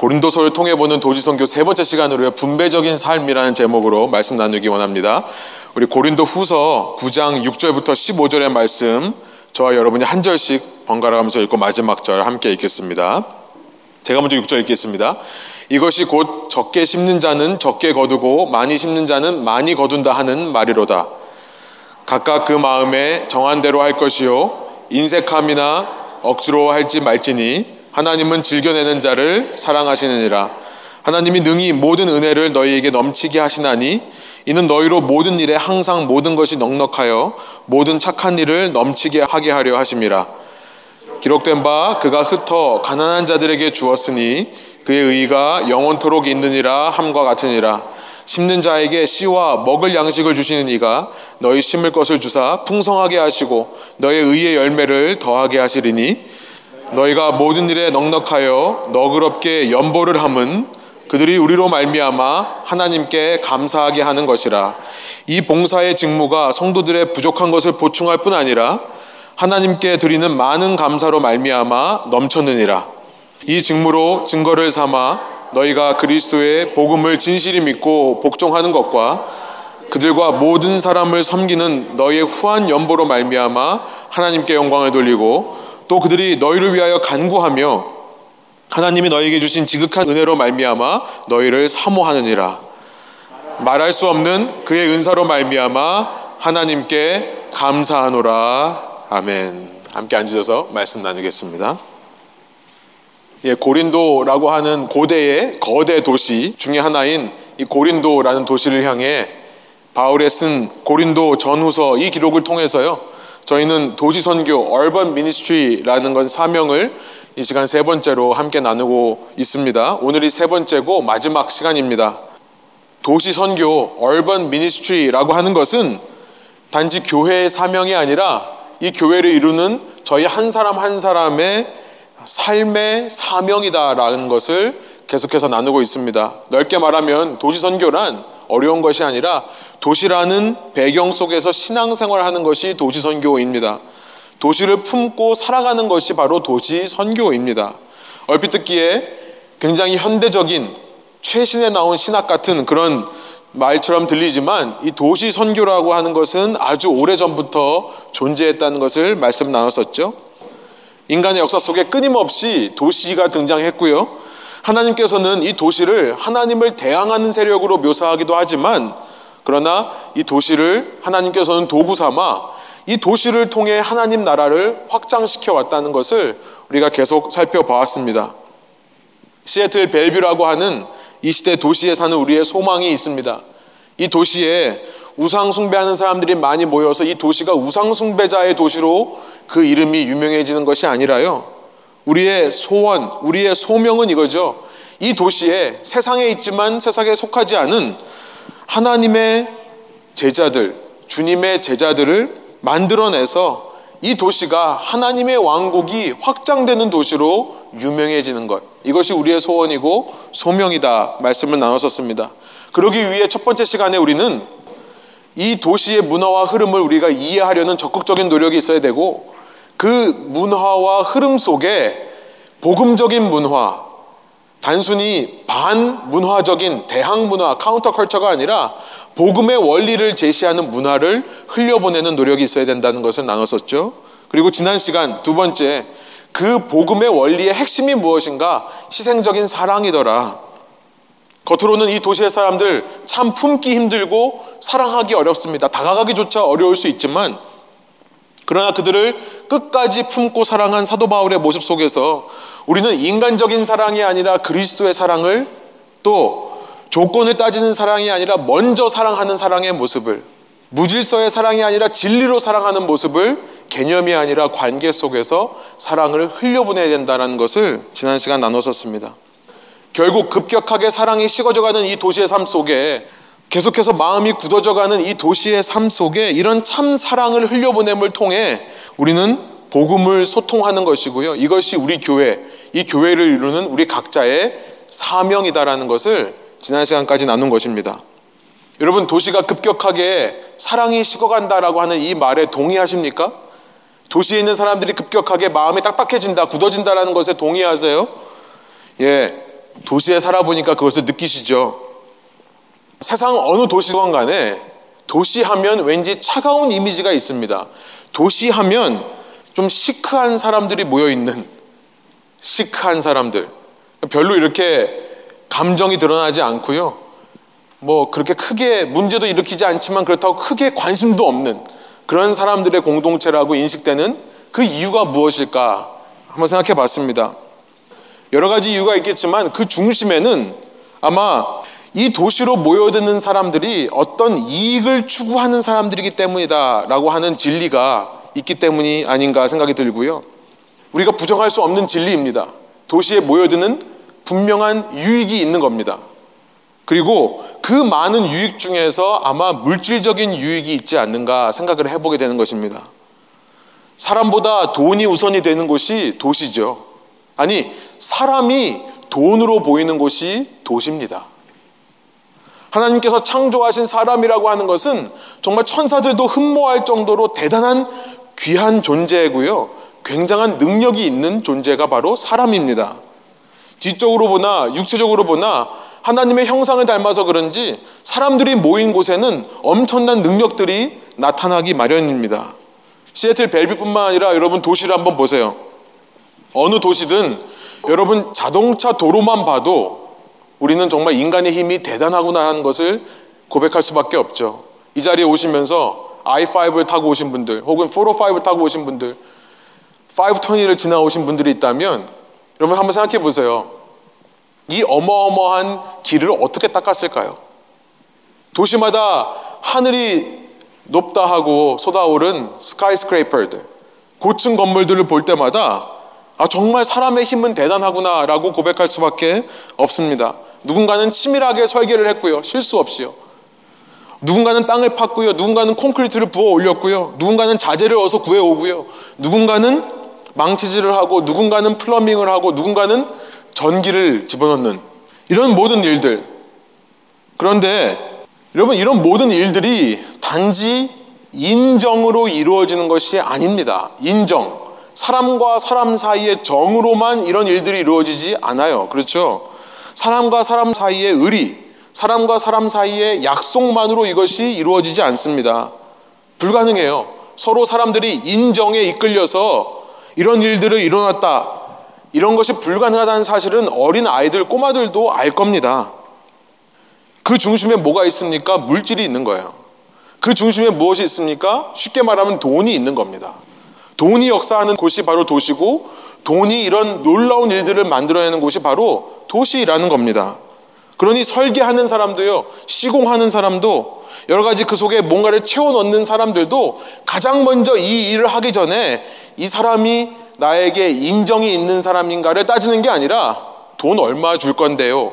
고린도서를 통해 보는 도지선교 세 번째 시간으로요. 분배적인 삶이라는 제목으로 말씀 나누기 원합니다. 우리 고린도 후서 9장 6절부터 15절의 말씀 저와 여러분이 한 절씩 번갈아 가면서 읽고 마지막 절 함께 읽겠습니다. 제가 먼저 6절 읽겠습니다. 이것이 곧 적게 심는 자는 적게 거두고 많이 심는 자는 많이 거둔다 하는 말이로다. 각각 그 마음에 정한 대로 할 것이요 인색함이나 억지로 할지 말지니 하나님은 즐겨내는 자를 사랑하시느니라. 하나님이 능히 모든 은혜를 너희에게 넘치게 하시나니 이는 너희로 모든 일에 항상 모든 것이 넉넉하여 모든 착한 일을 넘치게 하게 하려 하심이라. 기록된 바 그가 흩어 가난한 자들에게 주었으니 그의 의가 영원토록 있느니라 함과 같으니라. 심는 자에게 씨와 먹을 양식을 주시는 이가 너희 심을 것을 주사 풍성하게 하시고 너의 의의 열매를 더하게 하시리니 너희가 모든 일에 넉넉하여 너그럽게 연보를 함은 그들이 우리로 말미암아 하나님께 감사하게 하는 것이라. 이 봉사의 직무가 성도들의 부족한 것을 보충할 뿐 아니라 하나님께 드리는 많은 감사로 말미암아 넘쳤느니라. 이 직무로 증거를 삼아 너희가 그리스도의 복음을 진실히 믿고 복종하는 것과 그들과 모든 사람을 섬기는 너희의 후한 연보로 말미암아 하나님께 영광을 돌리고 또 그들이 너희를 위하여 간구하며 하나님이 너희에게 주신 지극한 은혜로 말미암아 너희를 사모하느니라 말할 수 없는 그의 은사로 말미암아 하나님께 감사하노라 아멘 함께 앉으셔서 말씀 나누겠습니다. 예, 고린도라고 하는 고대의 거대 도시 중에 하나인 이 고린도라는 도시를 향해 바울의 쓴 고린도 전후서 이 기록을 통해서요. 저희는 도시 선교 얼번 미니스트리라는 건 사명을 이 시간 세 번째로 함께 나누고 있습니다. 오늘이 세 번째고 마지막 시간입니다. 도시 선교 얼번 미니스트리라고 하는 것은 단지 교회의 사명이 아니라 이 교회를 이루는 저희 한 사람 한 사람의 삶의 사명이다라는 것을 계속해서 나누고 있습니다. 넓게 말하면 도시 선교란 어려운 것이 아니라 도시라는 배경 속에서 신앙생활을 하는 것이 도시 선교입니다. 도시를 품고 살아가는 것이 바로 도시 선교입니다. 얼핏 듣기에 굉장히 현대적인 최신에 나온 신학 같은 그런 말처럼 들리지만 이 도시 선교라고 하는 것은 아주 오래전부터 존재했다는 것을 말씀 나눴었죠. 인간의 역사 속에 끊임없이 도시가 등장했고요. 하나님께서는 이 도시를 하나님을 대항하는 세력으로 묘사하기도 하지만 그러나 이 도시를 하나님께서는 도구 삼아 이 도시를 통해 하나님 나라를 확장시켜 왔다는 것을 우리가 계속 살펴보았습니다. 시애틀 벨뷰라고 하는 이 시대 도시에 사는 우리의 소망이 있습니다. 이 도시에 우상 숭배하는 사람들이 많이 모여서 이 도시가 우상 숭배자의 도시로 그 이름이 유명해지는 것이 아니라요. 우리의 소원, 우리의 소명은 이거죠. 이 도시에 세상에 있지만 세상에 속하지 않은 하나님의 제자들, 주님의 제자들을 만들어내서 이 도시가 하나님의 왕국이 확장되는 도시로 유명해지는 것. 이것이 우리의 소원이고 소명이다. 말씀을 나눴었습니다. 그러기 위해 첫 번째 시간에 우리는 이 도시의 문화와 흐름을 우리가 이해하려는 적극적인 노력이 있어야 되고 그 문화와 흐름 속에 복음적인 문화, 단순히 반문화적인 대항 문화, counter culture가 아니라 복음의 원리를 제시하는 문화를 흘려보내는 노력이 있어야 된다는 것을 나눴었죠. 그리고 지난 시간 두 번째, 그 복음의 원리의 핵심이 무엇인가? 희생적인 사랑이더라. 겉으로는 이 도시의 사람들 참 품기 힘들고 사랑하기 어렵습니다. 다가가기조차 어려울 수 있지만 그러나 그들을 끝까지 품고 사랑한 사도 바울의 모습 속에서 우리는 인간적인 사랑이 아니라 그리스도의 사랑을 또 조건을 따지는 사랑이 아니라 먼저 사랑하는 사랑의 모습을 무질서의 사랑이 아니라 진리로 사랑하는 모습을 개념이 아니라 관계 속에서 사랑을 흘려보내야 된다는 것을 지난 시간 나눴었습니다. 결국 급격하게 사랑이 식어져가는 이 도시의 삶 속에 계속해서 마음이 굳어져가는 이 도시의 삶 속에 이런 참 사랑을 흘려보냄을 통해 우리는 복음을 소통하는 것이고요. 이것이 우리 교회, 이 교회를 이루는 우리 각자의 사명이다라는 것을 지난 시간까지 나눈 것입니다. 여러분, 도시가 급격하게 사랑이 식어간다라고 하는 이 말에 동의하십니까? 도시에 있는 사람들이 급격하게 마음이 딱딱해진다, 굳어진다라는 것에 동의하세요? 예. 도시에 살아보니까 그것을 느끼시죠. 세상 어느 도시건 간에 도시하면 왠지 차가운 이미지가 있습니다. 도시하면 좀 시크한 사람들이 모여 있는 시크한 사람들. 별로 이렇게 감정이 드러나지 않고요. 뭐 그렇게 크게 문제도 일으키지 않지만 그렇다고 크게 관심도 없는 그런 사람들의 공동체라고 인식되는 그 이유가 무엇일까 한번 생각해 봤습니다. 여러 가지 이유가 있겠지만 그 중심에는 아마 이 도시로 모여드는 사람들이 어떤 이익을 추구하는 사람들이기 때문이다라고 하는 진리가 있기 때문이 아닌가 생각이 들고요. 우리가 부정할 수 없는 진리입니다. 도시에 모여드는 분명한 유익이 있는 겁니다. 그리고 그 많은 유익 중에서 아마 물질적인 유익이 있지 않는가 생각을 해보게 되는 것입니다. 사람보다 돈이 우선이 되는 곳이 도시죠. 아니, 사람이 돈으로 보이는 곳이 도시입니다. 하나님께서 창조하신 사람이라고 하는 것은 정말 천사들도 흠모할 정도로 대단한 귀한 존재고요. 굉장한 능력이 있는 존재가 바로 사람입니다. 지적으로 보나 육체적으로 보나 하나님의 형상을 닮아서 그런지 사람들이 모인 곳에는 엄청난 능력들이 나타나기 마련입니다. 시애틀 벨비뿐만 아니라 여러분 도시를 한번 보세요. 어느 도시든 여러분 자동차 도로만 봐도 우리는 정말 인간의 힘이 대단하구나 하는 것을 고백할 수밖에 없죠. 이 자리에 오시면서 i5를 타고 오신 분들 혹은 405를 타고 오신 분들 520를 지나오신 분들이 있다면 여러분 한번 생각해 보세요. 이 어마어마한 길을 어떻게 닦았을까요? 도시마다 하늘이 높다 하고 쏟아오른 스카이스크레이퍼들 고층 건물들을 볼 때마다 아 정말 사람의 힘은 대단하구나 라고 고백할 수밖에 없습니다. 누군가는 치밀하게 설계를 했고요. 실수 없이요. 누군가는 땅을 팠고요. 누군가는 콘크리트를 부어 올렸고요. 누군가는 자재를 어서 구해 오고요. 누군가는 망치질을 하고 누군가는 플러밍을 하고 누군가는 전기를 집어넣는 이런 모든 일들. 그런데 여러분 이런 모든 일들이 단지 인정으로 이루어지는 것이 아닙니다. 인정. 사람과 사람 사이의 정으로만 이런 일들이 이루어지지 않아요. 그렇죠? 사람과 사람 사이의 의리, 사람과 사람 사이의 약속만으로 이것이 이루어지지 않습니다. 불가능해요. 서로 사람들이 인정에 이끌려서 이런 일들을 일어났다. 이런 것이 불가능하다는 사실은 어린 아이들, 꼬마들도 알 겁니다. 그 중심에 뭐가 있습니까? 물질이 있는 거예요. 그 중심에 무엇이 있습니까? 쉽게 말하면 돈이 있는 겁니다. 돈이 역사하는 곳이 바로 도시고 돈이 이런 놀라운 일들을 만들어내는 곳이 바로 도시라는 겁니다. 그러니 설계하는 사람도요, 시공하는 사람도 여러 가지 그 속에 뭔가를 채워 넣는 사람들도 가장 먼저 이 일을 하기 전에 이 사람이 나에게 인정이 있는 사람인가를 따지는 게 아니라 돈 얼마 줄 건데요.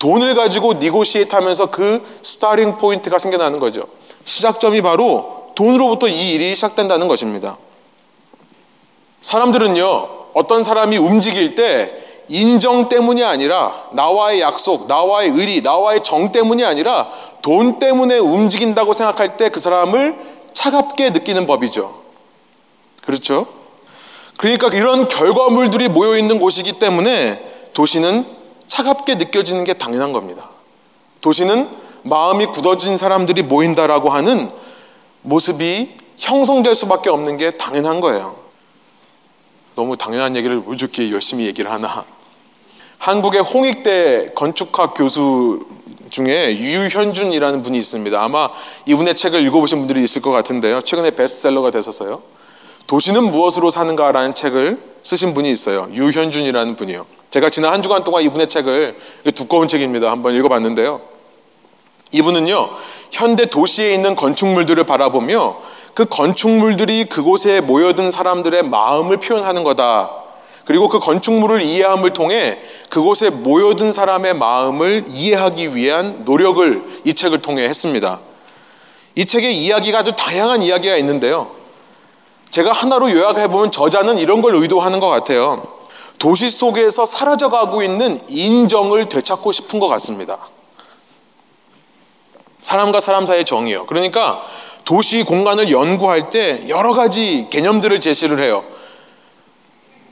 돈을 가지고 negotiate 하면서 그 starting point가 생겨나는 거죠. 시작점이 바로 돈으로부터 이 일이 시작된다는 것입니다. 사람들은요, 어떤 사람이 움직일 때 인정 때문이 아니라 나와의 약속, 나와의 의리, 나와의 정 때문이 아니라 돈 때문에 움직인다고 생각할 때 그 사람을 차갑게 느끼는 법이죠. 그렇죠? 그러니까 이런 결과물들이 모여 있는 곳이기 때문에 도시는 차갑게 느껴지는 게 당연한 겁니다. 도시는 마음이 굳어진 사람들이 모인다라고 하는 모습이 형성될 수밖에 없는 게 당연한 거예요. 너무 당연한 얘기를 왜 이렇게 열심히 얘기를 하나. 한국의 홍익대 건축학 교수 중에 유현준이라는 분이 있습니다. 아마 이분의 책을 읽어보신 분들이 있을 것 같은데요. 최근에 베스트셀러가 됐었어요. 도시는 무엇으로 사는가라는 책을 쓰신 분이 있어요. 유현준이라는 분이요. 제가 지난 한 주간 동안 이분의 책을 두꺼운 책입니다. 한번 읽어봤는데요. 이분은요, 현대 도시에 있는 건축물들을 바라보며 그 건축물들이 그곳에 모여든 사람들의 마음을 표현하는 거다. 그리고 그 건축물을 이해함을 통해 그곳에 모여든 사람의 마음을 이해하기 위한 노력을 이 책을 통해 했습니다. 이 책의 이야기가 아주 다양한 이야기가 있는데요. 제가 하나로 요약해보면 저자는 이런 걸 의도하는 것 같아요. 도시 속에서 사라져가고 있는 인정을 되찾고 싶은 것 같습니다. 사람과 사람 사이의 정이요. 그러니까 도시 공간을 연구할 때 여러 가지 개념들을 제시를 해요.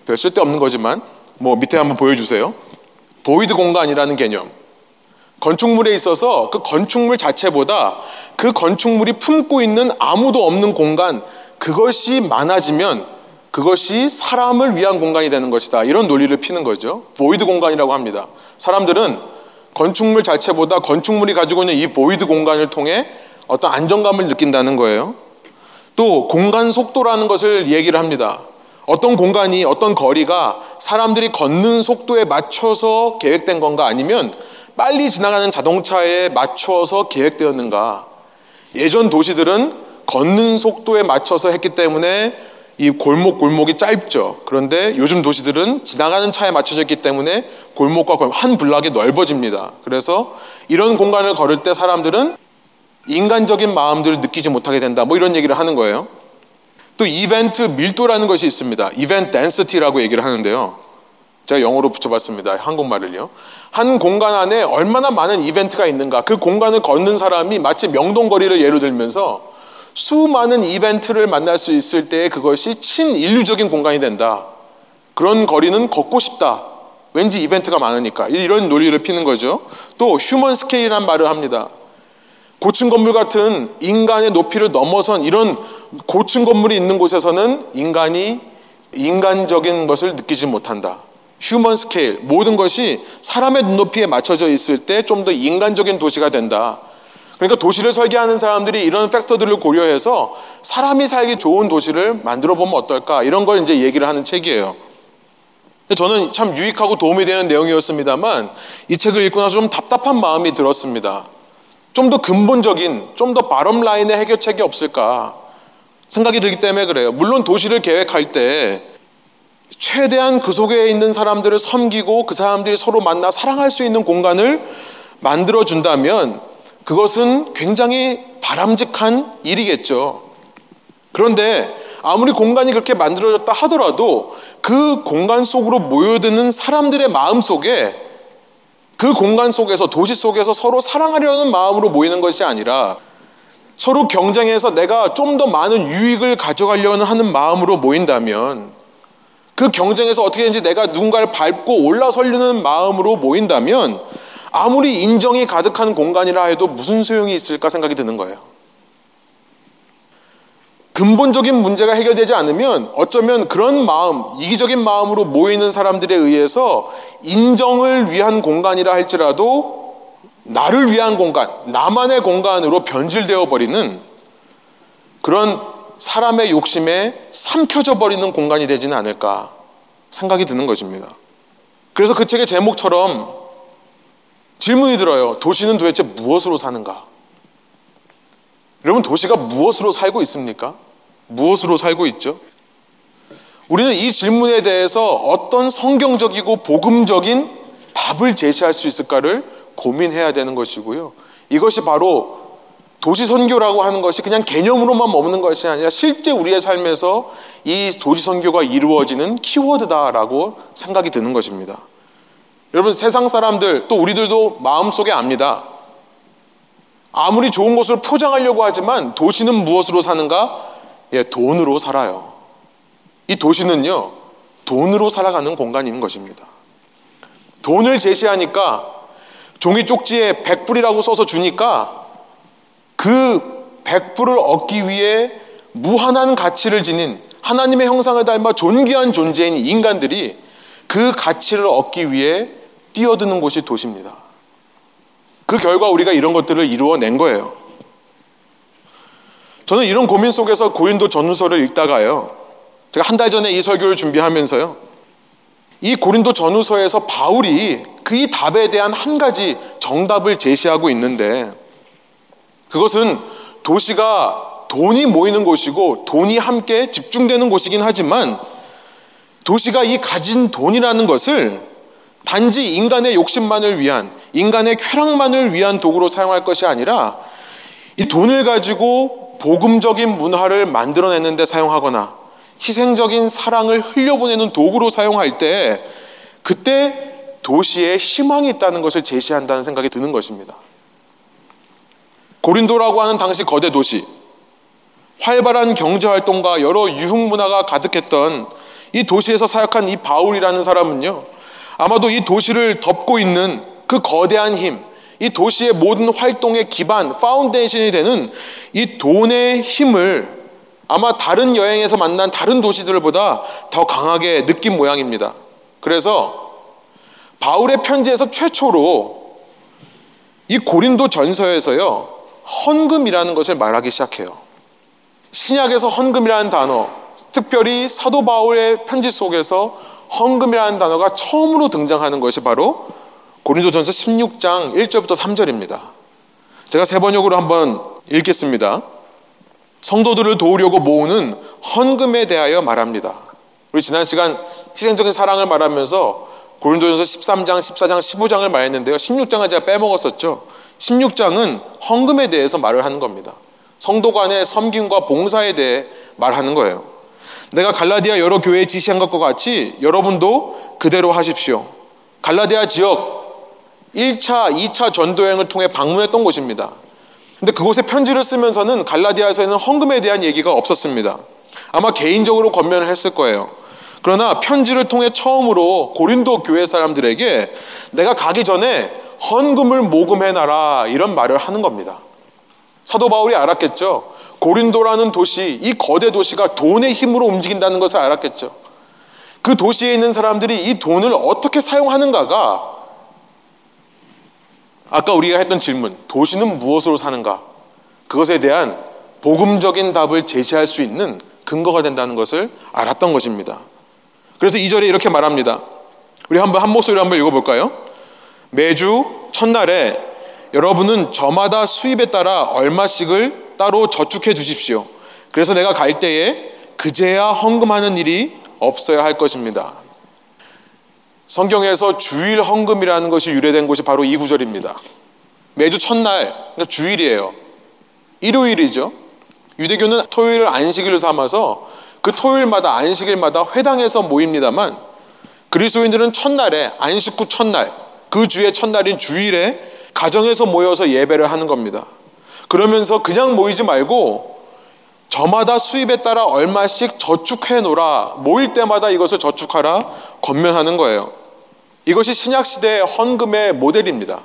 별 쓸데없는 거지만 뭐 밑에 한번 보여주세요. void 공간이라는 개념. 건축물에 있어서 그 건축물 자체보다 그 건축물이 품고 있는 아무도 없는 공간, 그것이 많아지면 그것이 사람을 위한 공간이 되는 것이다. 이런 논리를 피는 거죠. void 공간이라고 합니다. 사람들은 건축물 자체보다 건축물이 가지고 있는 이 void 공간을 통해 어떤 안정감을 느낀다는 거예요. 또 공간 속도라는 것을 얘기를 합니다. 어떤 공간이 어떤 거리가 사람들이 걷는 속도에 맞춰서 계획된 건가 아니면 빨리 지나가는 자동차에 맞춰서 계획되었는가. 예전 도시들은 걷는 속도에 맞춰서 했기 때문에 이 골목 골목이 짧죠. 그런데 요즘 도시들은 지나가는 차에 맞춰져 있기 때문에 골목과 골목 한 블락이 넓어집니다. 그래서 이런 공간을 걸을 때 사람들은 인간적인 마음들을 느끼지 못하게 된다. 뭐 이런 얘기를 하는 거예요. 또 이벤트 밀도라는 것이 있습니다. 이벤트 댄스티라고 얘기를 하는데요. 제가 영어로 붙여봤습니다. 한국말을요. 한 공간 안에 얼마나 많은 이벤트가 있는가. 그 공간을 걷는 사람이 마치 명동거리를 예로 들면서 수많은 이벤트를 만날 수 있을 때 그것이 친인류적인 공간이 된다. 그런 거리는 걷고 싶다. 왠지 이벤트가 많으니까. 이런 논리를 피는 거죠. 또 human scale이란 말을 합니다. 고층 건물 같은 인간의 높이를 넘어선 이런 고층 건물이 있는 곳에서는 인간이 인간적인 것을 느끼지 못한다. human scale 모든 것이 사람의 눈높이에 맞춰져 있을 때 좀 더 인간적인 도시가 된다. 그러니까 도시를 설계하는 사람들이 이런 factor들을 고려해서 사람이 살기 좋은 도시를 만들어 보면 어떨까 이런 걸 이제 얘기를 하는 책이에요. 저는 참 유익하고 도움이 되는 내용이었습니다만 이 책을 읽고 나서 좀 답답한 마음이 들었습니다. 좀 더 근본적인, 좀 더 바럼 라인의 해결책이 없을까 생각이 들기 때문에 그래요. 물론 도시를 계획할 때 최대한 그 속에 있는 사람들을 섬기고 그 사람들이 서로 만나 사랑할 수 있는 공간을 만들어 준다면 그것은 굉장히 바람직한 일이겠죠. 그런데 아무리 공간이 그렇게 만들어졌다 하더라도 그 공간 속으로 모여드는 사람들의 마음 속에 그 공간 속에서 도시 속에서 서로 사랑하려는 마음으로 모이는 것이 아니라 서로 경쟁해서 내가 좀 더 많은 유익을 가져가려는 하는 마음으로 모인다면 그 경쟁에서 어떻게든지 내가 누군가를 밟고 올라서려는 마음으로 모인다면 아무리 인정이 가득한 공간이라 해도 무슨 소용이 있을까 생각이 드는 거예요. 근본적인 문제가 해결되지 않으면 어쩌면 그런 마음, 이기적인 마음으로 모이는 사람들에 의해서 인정을 위한 공간이라 할지라도 나를 위한 공간, 나만의 공간으로 변질되어 버리는 그런 사람의 욕심에 삼켜져 버리는 공간이 되지는 않을까 생각이 드는 것입니다. 그래서 그 책의 제목처럼 질문이 들어요. 도시는 도대체 무엇으로 사는가? 여러분, 도시가 무엇으로 살고 있습니까? 무엇으로 살고 있죠? 우리는 이 질문에 대해서 어떤 성경적이고 복음적인 답을 제시할 수 있을까를 고민해야 되는 것이고요. 이것이 바로 도시 선교라고 하는 것이 그냥 개념으로만 머무는 것이 아니라 실제 우리의 삶에서 이 도시 선교가 이루어지는 키워드다라고 생각이 드는 것입니다. 여러분 세상 사람들 또 우리들도 마음속에 압니다. 아무리 좋은 것을 포장하려고 하지만 도시는 무엇으로 사는가? 예, 돈으로 살아요. 이 도시는요, 돈으로 살아가는 공간인 것입니다. 돈을 제시하니까 종이 쪽지에 100불이라고 써서 주니까 그 100불을 얻기 위해 무한한 가치를 지닌 하나님의 형상을 닮아 존귀한 존재인 인간들이 그 가치를 얻기 위해 뛰어드는 곳이 도시입니다. 그 결과 우리가 이런 것들을 이루어낸 거예요. 저는 이런 고민 속에서 고린도 전후서를 읽다가요. 제가 한 달 전에 이 설교를 준비하면서요. 이 고린도 전후서에서 바울이 그이 답에 대한 한 가지 정답을 제시하고 있는데 그것은 도시가 돈이 모이는 곳이고 돈이 함께 집중되는 곳이긴 하지만 도시가 이 가진 돈이라는 것을 단지 인간의 욕심만을 위한, 인간의 쾌락만을 위한 도구로 사용할 것이 아니라 이 돈을 가지고 복음적인 문화를 만들어내는 데 사용하거나 희생적인 사랑을 흘려보내는 도구로 사용할 때 그때 도시에 희망이 있다는 것을 제시한다는 생각이 드는 것입니다. 고린도라고 하는 당시 거대 도시, 활발한 경제활동과 여러 유흥문화가 가득했던 이 도시에서 사역한 이 바울이라는 사람은요, 아마도 이 도시를 덮고 있는 그 거대한 힘, 이 도시의 모든 활동의 기반, foundation이 되는 이 돈의 힘을 아마 다른 여행에서 만난 다른 도시들보다 더 강하게 느낀 모양입니다. 그래서 바울의 편지에서 최초로 이 고린도 전서에서요, 헌금이라는 것을 말하기 시작해요. 신약에서 헌금이라는 단어, 특별히 사도 바울의 편지 속에서 헌금이라는 단어가 처음으로 등장하는 것이 바로 고린도전서 16장 1절부터 3절입니다. 제가 세 번역으로 한번 읽겠습니다. 성도들을 도우려고 모으는 헌금에 대하여 말합니다. 우리 지난 시간 희생적인 사랑을 말하면서 고린도전서 13장, 14장, 15장을 말했는데요. 16장을 제가 빼먹었었죠. 16장은 헌금에 대해서 말을 하는 겁니다. 성도 간의 섬김과 봉사에 대해 말하는 거예요. 내가 갈라디아 여러 교회에 지시한 것과 같이 여러분도 그대로 하십시오. 갈라디아 지역 1차, 2차 전도여행을 통해 방문했던 곳입니다. 근데 그곳에 편지를 쓰면서는 갈라디아에서는 헌금에 대한 얘기가 없었습니다. 아마 개인적으로 권면을 했을 거예요. 그러나 편지를 통해 처음으로 고린도 교회 사람들에게 내가 가기 전에 헌금을 모금해놔라 이런 말을 하는 겁니다. 사도 바울이 알았겠죠. 고린도라는 도시, 이 거대 도시가 돈의 힘으로 움직인다는 것을 알았겠죠. 그 도시에 있는 사람들이 이 돈을 어떻게 사용하는가가 아까 우리가 했던 질문, 도시는 무엇으로 사는가? 그것에 대한 복음적인 답을 제시할 수 있는 근거가 된다는 것을 알았던 것입니다. 그래서 이절에 이렇게 말합니다. 우리 한번 한 목소리로 한번 읽어볼까요? 매주 첫날에 여러분은 저마다 수입에 따라 얼마씩을 따로 저축해 주십시오. 그래서 내가 갈 때에 그제야 헌금하는 일이 없어야 할 것입니다. 성경에서 주일 헌금이라는 것이 유래된 곳이 바로 이 구절입니다. 매주 첫날, 그러니까 주일이에요. 일요일이죠. 유대교는 토요일 안식일을 삼아서 그 토요일마다 안식일마다 회당에서 모입니다만 그리스도인들은 첫날에 안식 후 첫날 그 주의 첫날인 주일에 가정에서 모여서 예배를 하는 겁니다. 그러면서 그냥 모이지 말고 저마다 수입에 따라 얼마씩 저축해 놓라. 모일 때마다 이것을 저축하라. 권면하는 거예요. 이것이 신약 시대의 헌금의 모델입니다.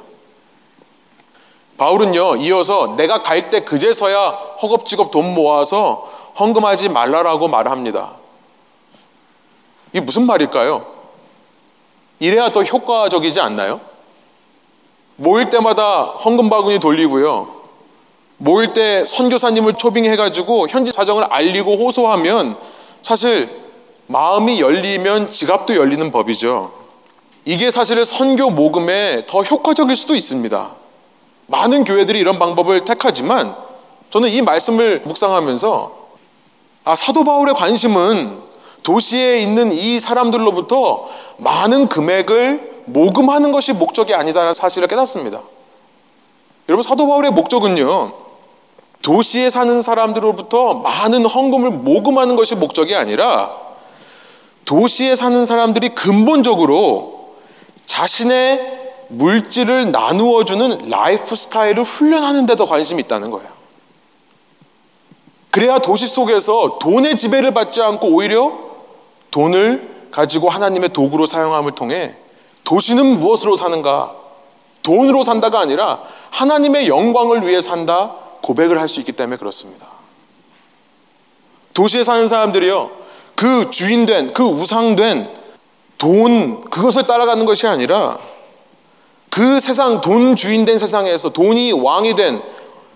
바울은요, 이어서 내가 갈 때 그제서야 허겁지겁 돈 모아서 헌금하지 말라라고 말합니다. 이게 무슨 말일까요? 이래야 더 효과적이지 않나요? 모일 때마다 헌금 바구니 돌리고요. 모일 때 선교사님을 초빙해가지고 현지 사정을 알리고 호소하면 사실 마음이 열리면 지갑도 열리는 법이죠. 이게 사실 선교 모금에 더 효과적일 수도 있습니다. 많은 교회들이 이런 방법을 택하지만 저는 이 말씀을 묵상하면서 아, 사도 바울의 관심은 도시에 있는 이 사람들로부터 많은 금액을 모금하는 것이 목적이 아니다라는 사실을 깨닫습니다. 여러분, 사도 바울의 목적은요, 도시에 사는 사람들로부터 많은 헌금을 모금하는 것이 목적이 아니라 도시에 사는 사람들이 근본적으로 자신의 물질을 나누어 주는 라이프 스타일을 훈련하는 데도 관심이 있다는 거예요. 그래야 도시 속에서 돈의 지배를 받지 않고 오히려 돈을 가지고 하나님의 도구로 사용함을 통해 도시는 무엇으로 사는가? 돈으로 산다가 아니라 하나님의 영광을 위해 산다 고백을 할 수 있기 때문에 그렇습니다. 도시에 사는 사람들이요. 그 주인된, 그 우상된 돈, 그것을 따라가는 것이 아니라 그 세상, 돈 주인된 세상에서 돈이 왕이 된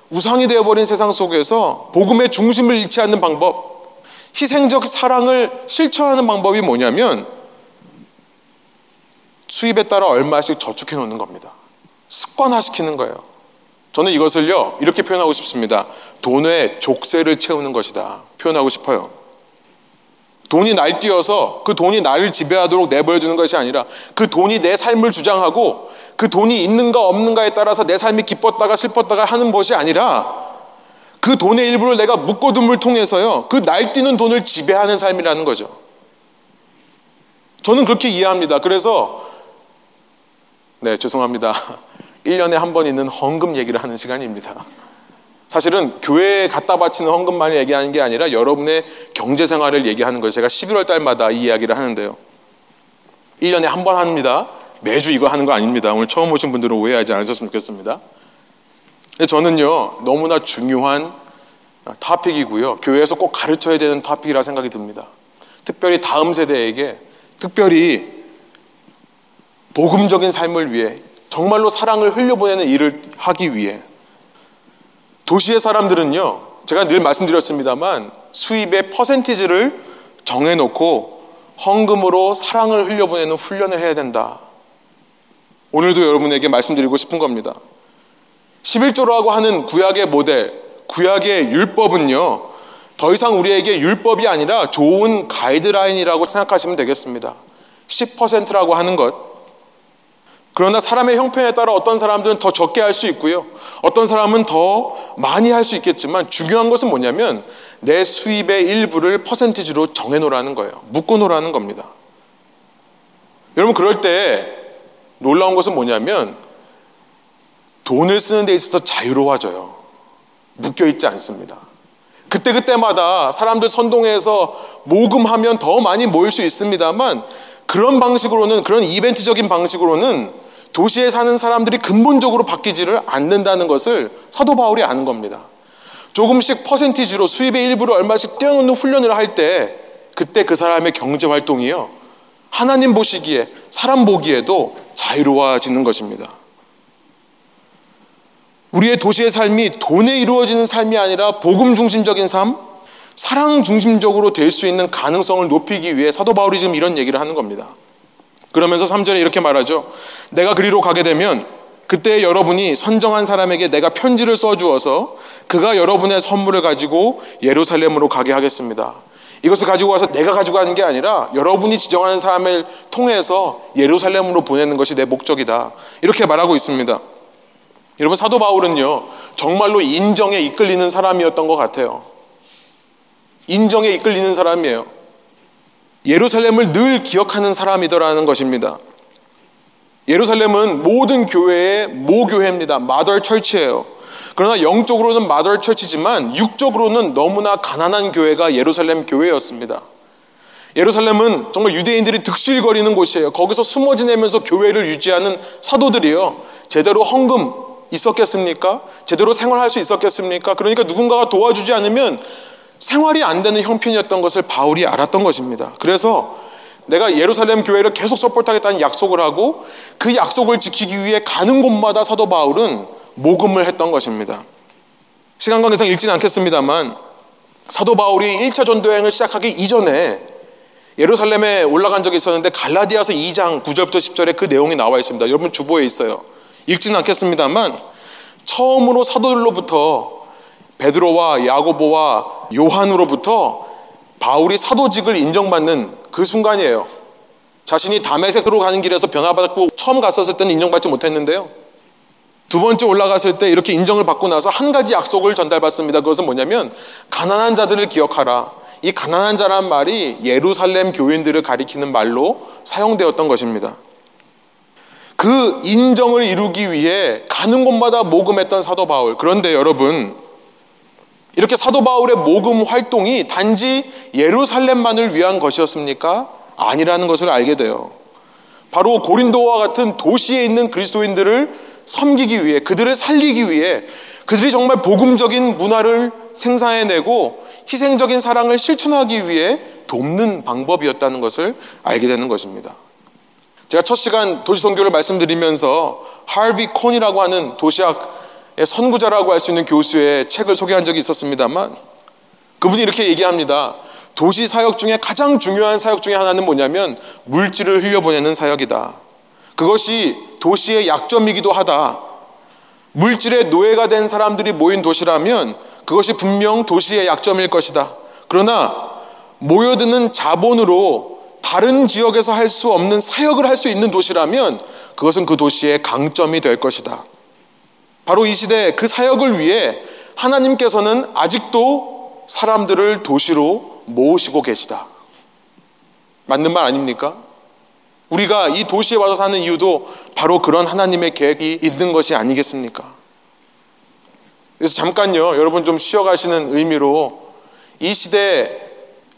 우상이 되어버린 세상 속에서 복음의 중심을 잃지 않는 방법, 희생적 사랑을 실천하는 방법이 뭐냐면 수입에 따라 얼마씩 저축해 놓는 겁니다. 습관화시키는 거예요. 저는 이것을요, 이렇게 표현하고 싶습니다. 돈의 족쇄를 채우는 것이다. 표현하고 싶어요. 돈이 날뛰어서 그 돈이 나를 지배하도록 내버려 두는 것이 아니라 그 돈이 내 삶을 주장하고 그 돈이 있는가 없는가에 따라서 내 삶이 기뻤다가 슬펐다가 하는 것이 아니라 그 돈의 일부를 내가 묶어둠을 통해서요. 그 날뛰는 돈을 지배하는 삶이라는 거죠. 저는 그렇게 이해합니다. 그래서 네, 죄송합니다. 1년에 한 번 있는 헌금 얘기를 하는 시간입니다. 사실은 교회에 갖다 바치는 헌금만을 얘기하는 게 아니라 여러분의 경제 생활을 얘기하는 거예요. 제가 11월 달마다 이 이야기를 하는데요. 1년에 한 번 합니다. 매주 이거 하는 거 아닙니다. 오늘 처음 오신 분들은 오해하지 않으셨으면 좋겠습니다. 저는요, 너무나 중요한 타픽이고요. 교회에서 꼭 가르쳐야 되는 타픽이라 생각이 듭니다. 특별히 다음 세대에게, 특별히 복음적인 삶을 위해, 정말로 사랑을 흘려보내는 일을 하기 위해. 도시의 사람들은요, 제가 늘 말씀드렸습니다만, 수입의 퍼센티지를 정해놓고 헌금으로 사랑을 흘려보내는 훈련을 해야 된다. 오늘도 여러분에게 말씀드리고 싶은 겁니다. 11조라고 하는 구약의 모델, 구약의 율법은요, 더 이상 우리에게 율법이 아니라 좋은 가이드라인이라고 생각하시면 되겠습니다. 10%라고 하는 것. 그러나 사람의 형편에 따라 어떤 사람들은 더 적게 할 수 있고요. 어떤 사람은 더 많이 할 수 있겠지만 중요한 것은 뭐냐면 내 수입의 일부를 퍼센티지로 정해놓으라는 거예요. 묶어놓으라는 겁니다. 여러분 그럴 때 놀라운 것은 뭐냐면 돈을 쓰는 데 있어서 자유로워져요. 묶여있지 않습니다. 그때그때마다 사람들 선동해서 모금하면 더 많이 모일 수 있습니다만 그런 방식으로는, 그런 이벤트적인 방식으로는 도시에 사는 사람들이 근본적으로 바뀌지를 않는다는 것을 사도 바울이 아는 겁니다. 조금씩 퍼센티지로 수입의 일부를 얼마씩 떼어놓는 훈련을 할 때 그때 그 사람의 경제 활동이요. 하나님 보시기에, 사람 보기에도 자유로워지는 것입니다. 우리의 도시의 삶이 돈에 이루어지는 삶이 아니라 복음 중심적인 삶, 사랑 중심적으로 될 수 있는 가능성을 높이기 위해 사도 바울이 지금 이런 얘기를 하는 겁니다. 그러면서 3절에 이렇게 말하죠. 내가 그리로 가게 되면 그때 여러분이 선정한 사람에게 내가 편지를 써주어서 그가 여러분의 선물을 가지고 예루살렘으로 가게 하겠습니다. 이것을 가지고 와서 내가 가지고 가는 게 아니라 여러분이 지정하는 사람을 통해서 예루살렘으로 보내는 것이 내 목적이다. 이렇게 말하고 있습니다. 여러분 사도 바울은요 정말로 인정에 이끌리는 사람이었던 것 같아요. 인정에 이끌리는 사람이에요. 예루살렘을 늘 기억하는 사람이더라는 것입니다. 예루살렘은 모든 교회의 모교회입니다. 마더 철치예요. 그러나 영적으로는 마더 철치지만 육적으로는 너무나 가난한 교회가 예루살렘 교회였습니다. 예루살렘은 정말 유대인들이 득실거리는 곳이에요. 거기서 숨어 지내면서 교회를 유지하는 사도들이요. 제대로 헌금 있었겠습니까? 제대로 생활할 수 있었겠습니까? 그러니까 누군가가 도와주지 않으면 생활이 안 되는 형편이었던 것을 바울이 알았던 것입니다. 그래서 내가 예루살렘 교회를 계속 서포트하겠다는 약속을 하고 그 약속을 지키기 위해 가는 곳마다 사도 바울은 모금을 했던 것입니다. 시간 관계상 읽지는 않겠습니다만 사도 바울이 1차 전도 여행을 시작하기 이전에 예루살렘에 올라간 적이 있었는데 갈라디아서 2장 9절부터 10절에 그 내용이 나와 있습니다. 여러분 주보에 있어요. 읽지는 않겠습니다만 처음으로 사도들로부터 베드로와 야고보와 요한으로부터 바울이 사도직을 인정받는 그 순간이에요. 자신이 다메섹으로 가는 길에서 변화받았고 처음 갔었을 때는 인정받지 못했는데요. 두 번째 올라갔을 때 이렇게 인정을 받고 나서 한 가지 약속을 전달받습니다. 그것은 뭐냐면 가난한 자들을 기억하라. 이 가난한 자란 말이 예루살렘 교인들을 가리키는 말로 사용되었던 것입니다. 그 인정을 이루기 위해 가는 곳마다 모금했던 사도 바울. 그런데 여러분, 이렇게 사도 바울의 모금 활동이 단지 예루살렘만을 위한 것이었습니까? 아니라는 것을 알게 돼요. 바로 고린도와 같은 도시에 있는 그리스도인들을 섬기기 위해 그들을 살리기 위해 그들이 정말 복음적인 문화를 생산해내고 희생적인 사랑을 실천하기 위해 돕는 방법이었다는 것을 알게 되는 것입니다. 제가 첫 시간 도시 선교를 말씀드리면서 하비 콘이라고 하는 도시학 선구자라고 할 수 있는 교수의 책을 소개한 적이 있었습니다만 그분이 이렇게 얘기합니다. 도시 사역 중에 가장 중요한 사역 중에 하나는 뭐냐면 물질을 흘려보내는 사역이다. 그것이 도시의 약점이기도 하다. 물질의 노예가 된 사람들이 모인 도시라면 그것이 분명 도시의 약점일 것이다. 그러나 모여드는 자본으로 다른 지역에서 할 수 없는 사역을 할 수 있는 도시라면 그것은 그 도시의 강점이 될 것이다. 바로 이 시대 그 사역을 위해 하나님께서는 아직도 사람들을 도시로 모으시고 계시다. 맞는 말 아닙니까? 우리가 이 도시에 와서 사는 이유도 바로 그런 하나님의 계획이 있는 것이 아니겠습니까? 그래서 잠깐요, 여러분 좀 쉬어가시는 의미로 이 시대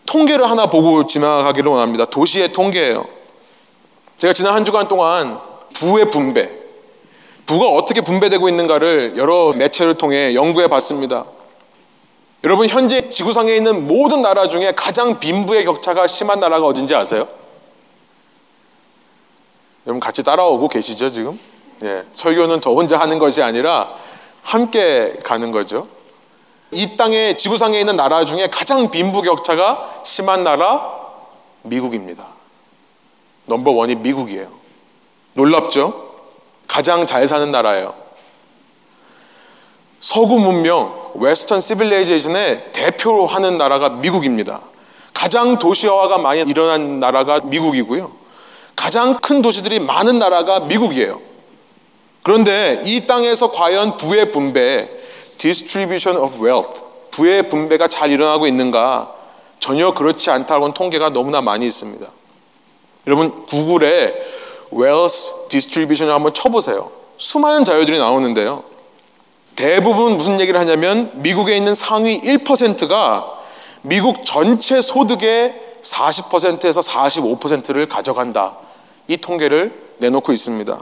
통계를 하나 보고 지나가기를 원합니다. 도시의 통계예요. 제가 지난 한 주간 동안 부의 분배, 부가 어떻게 분배되고 있는가를 여러 매체를 통해 연구해 봤습니다. 여러분 현재 지구상에 있는 모든 나라 중에 가장 빈부의 격차가 심한 나라가 어딘지 아세요? 여러분 같이 따라오고 계시죠 지금? 예, 설교는 저 혼자 하는 것이 아니라 함께 가는 거죠. 이 땅에 지구상에 있는 나라 중에 가장 빈부 격차가 심한 나라 미국입니다. number one이 미국이에요. 놀랍죠? 가장 잘 사는 나라예요. 서구 문명, Western civilization의 대표로 하는 나라가 미국입니다. 가장 도시화가 많이 일어난 나라가 미국이고요. 가장 큰 도시들이 많은 나라가 미국이에요. 그런데 이 땅에서 과연 부의 분배, distribution of wealth, 부의 분배가 잘 일어나고 있는가? 전혀 그렇지 않다고는 통계가 너무나 많이 있습니다. 여러분 구글에 wealth distribution을 한번 쳐보세요. 수많은 자료들이 나오는데요. 대부분 무슨 얘기를 하냐면 미국에 있는 상위 1%가 미국 전체 소득의 40%에서 45%를 가져간다. 이 통계를 내놓고 있습니다.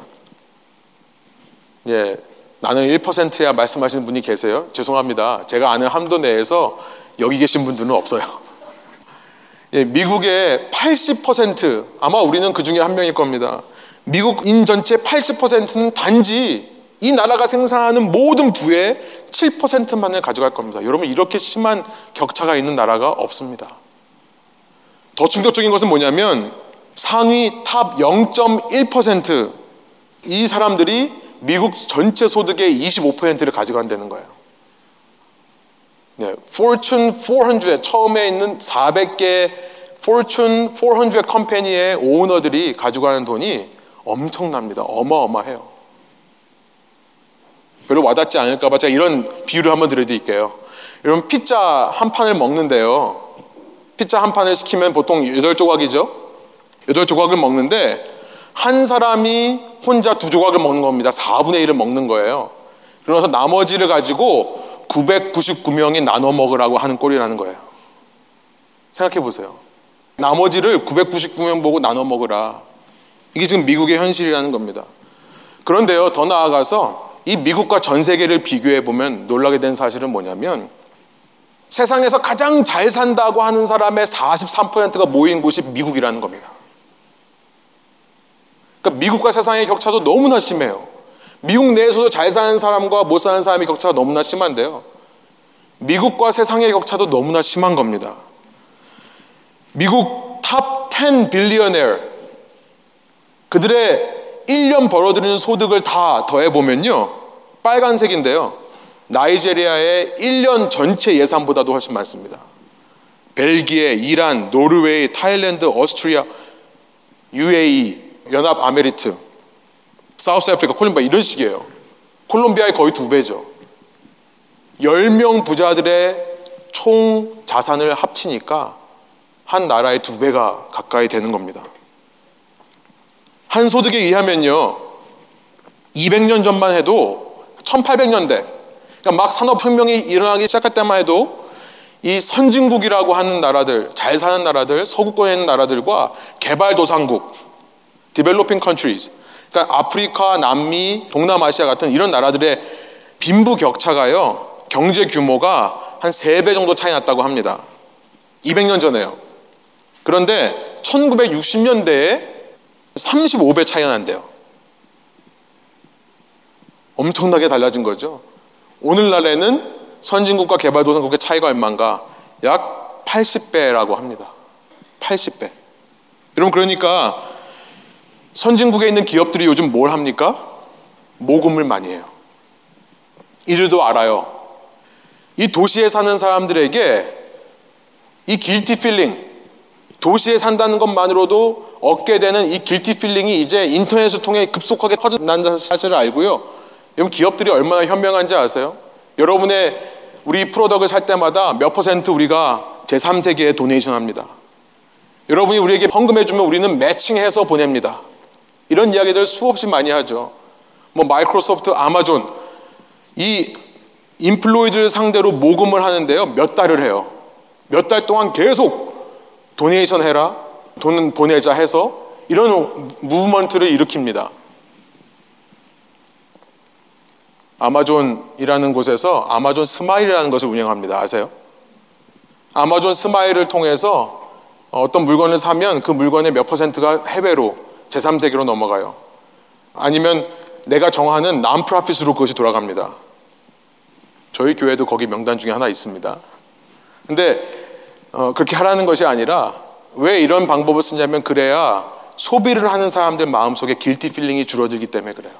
예, 나는 1%야 말씀하시는 분이 계세요. 죄송합니다. 제가 아는 함도 내에서 여기 계신 분들은 없어요. 예, 미국의 80% 아마 우리는 그 중에 한 명일 겁니다. 미국인 전체 80%는 단지 이 나라가 생산하는 모든 부의 7%만을 가져갈 겁니다. 여러분 이렇게 심한 격차가 있는 나라가 없습니다. 더 충격적인 것은 뭐냐면 상위 top 0.1%이 사람들이 미국 전체 소득의 25%를 가져간다는 거예요. 네, Fortune 400에 처음에 있는 400개 Fortune 400 company의 오너들이 가져가는 돈이 엄청납니다. 어마어마해요. 별로 와닿지 않을까봐 제가 이런 비유를 한번 드려드릴게요. 여러분 피자 한 판을 먹는데요. 피자 한 판을 시키면 보통 8조각이죠. 8조각을 먹는데 한 사람이 혼자 두 조각을 먹는 겁니다. 4분의 1을 먹는 거예요. 그러면서 나머지를 가지고 999명이 나눠 먹으라고 하는 꼴이라는 거예요. 생각해 보세요. 나머지를 999명 보고 나눠 먹으라. 이게 지금 미국의 현실이라는 겁니다. 그런데요, 더 나아가서 이 미국과 전 세계를 비교해 보면 놀라게 된 사실은 뭐냐면 세상에서 가장 잘 산다고 하는 사람의 43%가 모인 곳이 미국이라는 겁니다. 그러니까 미국과 세상의 격차도 너무나 심해요. 미국 내에서도 잘 사는 사람과 못 사는 사람의 격차가 너무나 심한데요. 미국과 세상의 격차도 너무나 심한 겁니다. 미국 top 10 billionaire 그들의 1년 벌어들이는 소득을 다 더해보면요. 빨간색인데요. Nigeria의 1년 전체 예산보다도 훨씬 많습니다. 벨기에, 이란, 노르웨이, Thailand, 오스트리아, UAE, 연합 에미리트, South Africa, 콜롬비아 이런 식이에요. 콜롬비아의 거의 두 배죠. 10명 부자들의 총 자산을 합치니까 한 나라의 두 배가 가까이 되는 겁니다. 한 소득에 의하면요. 200년 전만 해도 1800년대 그러니까 막 산업혁명이 일어나기 시작할 때만 해도 이 선진국이라고 하는 나라들, 잘 사는 나라들, 서구권에 있는 나라들과 개발도상국, developing countries, 그러니까 아프리카, 남미, 동남아시아 같은 이런 나라들의 빈부 격차가요, 경제 규모가 한 3배 정도 차이 났다고 합니다. 200년 전에요. 그런데 1960년대에 35배 차이가 난대요. 엄청나게 달라진 거죠. 오늘날에는 선진국과 개발도상국의 차이가 얼마인가? 약 80배라고 합니다. 80배. 여러분 그러니까 선진국에 있는 기업들이 요즘 뭘 합니까? 모금을 많이 해요. 이들도 알아요. 이 도시에 사는 사람들에게 이 guilty feeling, 도시에 산다는 것만으로도 얻게 되는 이 guilty feeling이 이제 인터넷을 통해 급속하게 퍼져난다는 사실을 알고요. 여러분 기업들이 얼마나 현명한지 아세요? 여러분의 우리 product을 살 때마다 몇 퍼센트 우리가 제3세계에 donation 합니다. 여러분이 우리에게 헌금해 주면 우리는 매칭해서 보냅니다. 이런 이야기들 수없이 많이 하죠. 뭐 마이크로소프트, 아마존 이 employee들을 상대로 모금을 하는데요. 몇 달을 해요. 몇 달 동안 계속 donation 해라. 돈 보내자 해서 이런 movement를 일으킵니다. 아마존이라는 곳에서 아마존 스마일이라는 것을 운영합니다. 아세요? 아마존 스마일을 통해서 어떤 물건을 사면 그 물건의 몇 퍼센트가 해외로 제3세계로 넘어가요. 아니면 내가 정하는 non-profit으로 그것이 돌아갑니다. 저희 교회도 거기 명단 중에 하나 있습니다. 근데 어, 그렇게 하라는 것이 아니라 왜 이런 방법을 쓰냐면 그래야 소비를 하는 사람들 마음속에 guilty feeling이 줄어들기 때문에 그래요.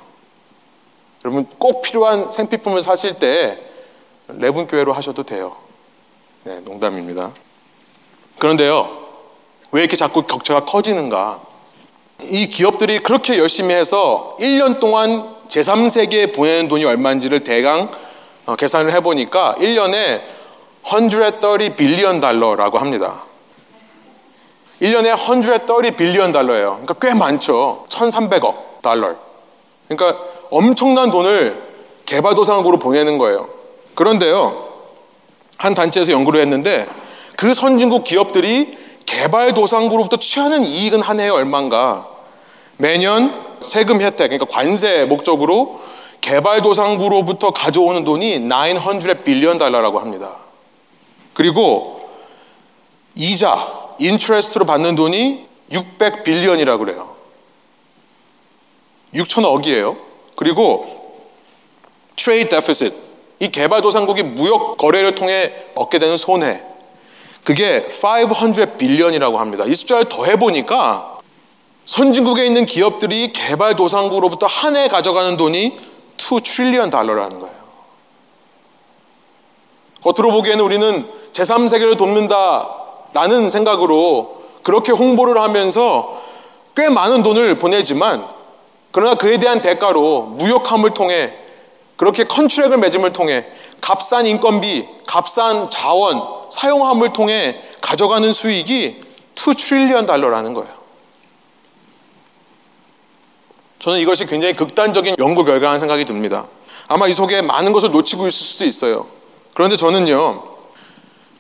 여러분 꼭 필요한 생필품을 사실 때 레분 교회로 하셔도 돼요. 네, 농담입니다. 그런데요. 왜 이렇게 자꾸 격차가 커지는가? 이 기업들이 그렇게 열심히 해서 1년 동안 제3세계에 보내는 돈이 얼마인지를 대강 어, 계산을 해보니까 1년에 130 빌리언 달러라고 합니다. 1년에 130 빌리언 달러예요. 그러니까 꽤 많죠. 1,300억 달러. 그러니까 엄청난 돈을 개발도상국으로 보내는 거예요. 그런데요, 한 단체에서 연구를 했는데 그 선진국 기업들이 개발도상국으로부터 취하는 이익은 한 해에 얼마인가? 매년 세금 혜택, 그러니까 관세 목적으로 개발도상국으로부터 가져오는 돈이 900 billion 달러라고 합니다. 그리고 이자, interest로 받는 돈이 600 billion이라고 그래요. 6천억이에요. 그리고 trade deficit, 이 개발도상국이 무역 거래를 통해 얻게 되는 손해, 그게 500 billion이라고 합니다. 이 숫자를 더해 보니까 선진국에 있는 기업들이 개발도상국으로부터 한 해 가져가는 돈이 2 trillion 달러라는 거예요. 겉으로 보기에는 우리는 제3세계를 돕는다 라는 생각으로 그렇게 홍보를 하면서 꽤 많은 돈을 보내지만 그러나 그에 대한 대가로 무역함을 통해 그렇게 컨트랙을 맺음을 통해 값싼 인건비, 값싼 자원, 사용함을 통해 가져가는 수익이 2 트릴리언 달러라는 거예요. 저는 이것이 굉장히 극단적인 연구 결과라는 생각이 듭니다. 아마 이 속에 많은 것을 놓치고 있을 수도 있어요. 그런데 저는요,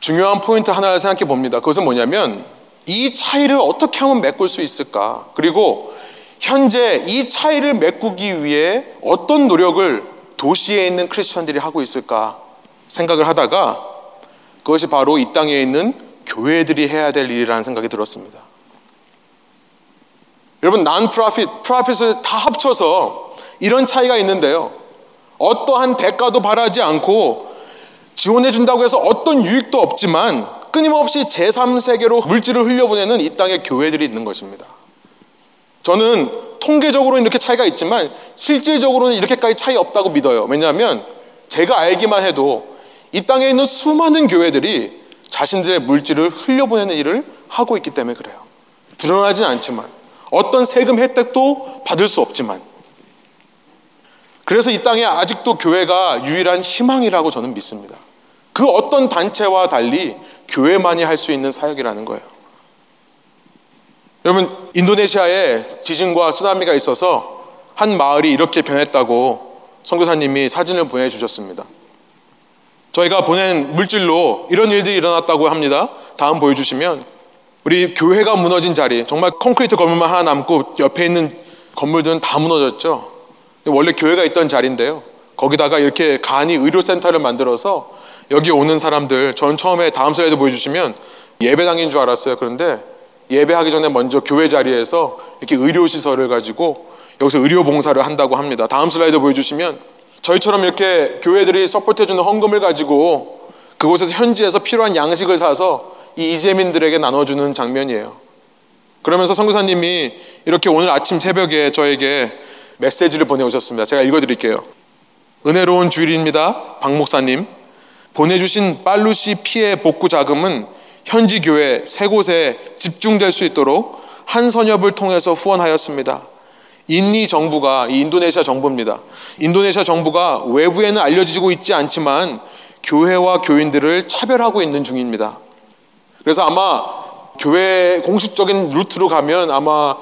중요한 포인트 하나를 생각해 봅니다. 그것은 뭐냐면, 이 차이를 어떻게 하면 메꿀 수 있을까? 그리고 현재 이 차이를 메꾸기 위해 어떤 노력을 도시에 있는 크리스천들이 하고 있을까 생각을 하다가 그것이 바로 이 땅에 있는 교회들이 해야 될 일이라는 생각이 들었습니다. 여러분, 난 프라핏, 프라핏을 다 합쳐서 이런 차이가 있는데요. 어떠한 대가도 바라지 않고 지원해 준다고 해서 어떤 유익도 없지만 끊임없이 제3세계로 물질을 흘려보내는 이 땅에 교회들이 있는 것입니다. 저는 통계적으로는 이렇게 차이가 있지만 실질적으로는 이렇게까지 차이 없다고 믿어요. 왜냐하면 제가 알기만 해도 이 땅에 있는 수많은 교회들이 자신들의 물질을 흘려보내는 일을 하고 있기 때문에 그래요. 드러나진 않지만 어떤 세금 혜택도 받을 수 없지만 그래서 이 땅에 아직도 교회가 유일한 희망이라고 저는 믿습니다. 그 어떤 단체와 달리 교회만이 할 수 있는 사역이라는 거예요. 여러분, 인도네시아에 지진과 쓰나미가 있어서 한 마을이 이렇게 변했다고 선교사님이 사진을 보내주셨습니다. 저희가 보낸 물질로 이런 일들이 일어났다고 합니다. 다음 보여주시면 우리 교회가 무너진 자리, 정말 콘크리트 건물만 하나 남고 옆에 있는 건물들은 다 무너졌죠. 원래 교회가 있던 자리인데요. 거기다가 이렇게 간이 의료센터를 만들어서 여기 오는 사람들, 전 처음에 다음 슬라이드 보여주시면 예배당인 줄 알았어요. 그런데 예배하기 전에 먼저 교회 자리에서 이렇게 의료시설을 가지고 여기서 의료봉사를 한다고 합니다. 다음 슬라이드 보여주시면 저희처럼 이렇게 교회들이 서포트해주는 헌금을 가지고 그곳에서 현지에서 필요한 양식을 사서 이 이재민들에게 나눠주는 장면이에요. 그러면서 선교사님이 이렇게 오늘 아침 새벽에 저에게 메시지를 보내오셨습니다. 제가 읽어드릴게요. 은혜로운 주일입니다. 박 목사님. 보내주신 빨루시 피해 복구 자금은 현지 교회 세 곳에 집중될 수 있도록 한 선협을 통해서 후원하였습니다. 인니 정부가 이 인도네시아 정부입니다. 인도네시아 정부가 외부에는 알려지고 있지 않지만 교회와 교인들을 차별하고 있는 중입니다. 그래서 아마 교회 공식적인 루트로 가면 아마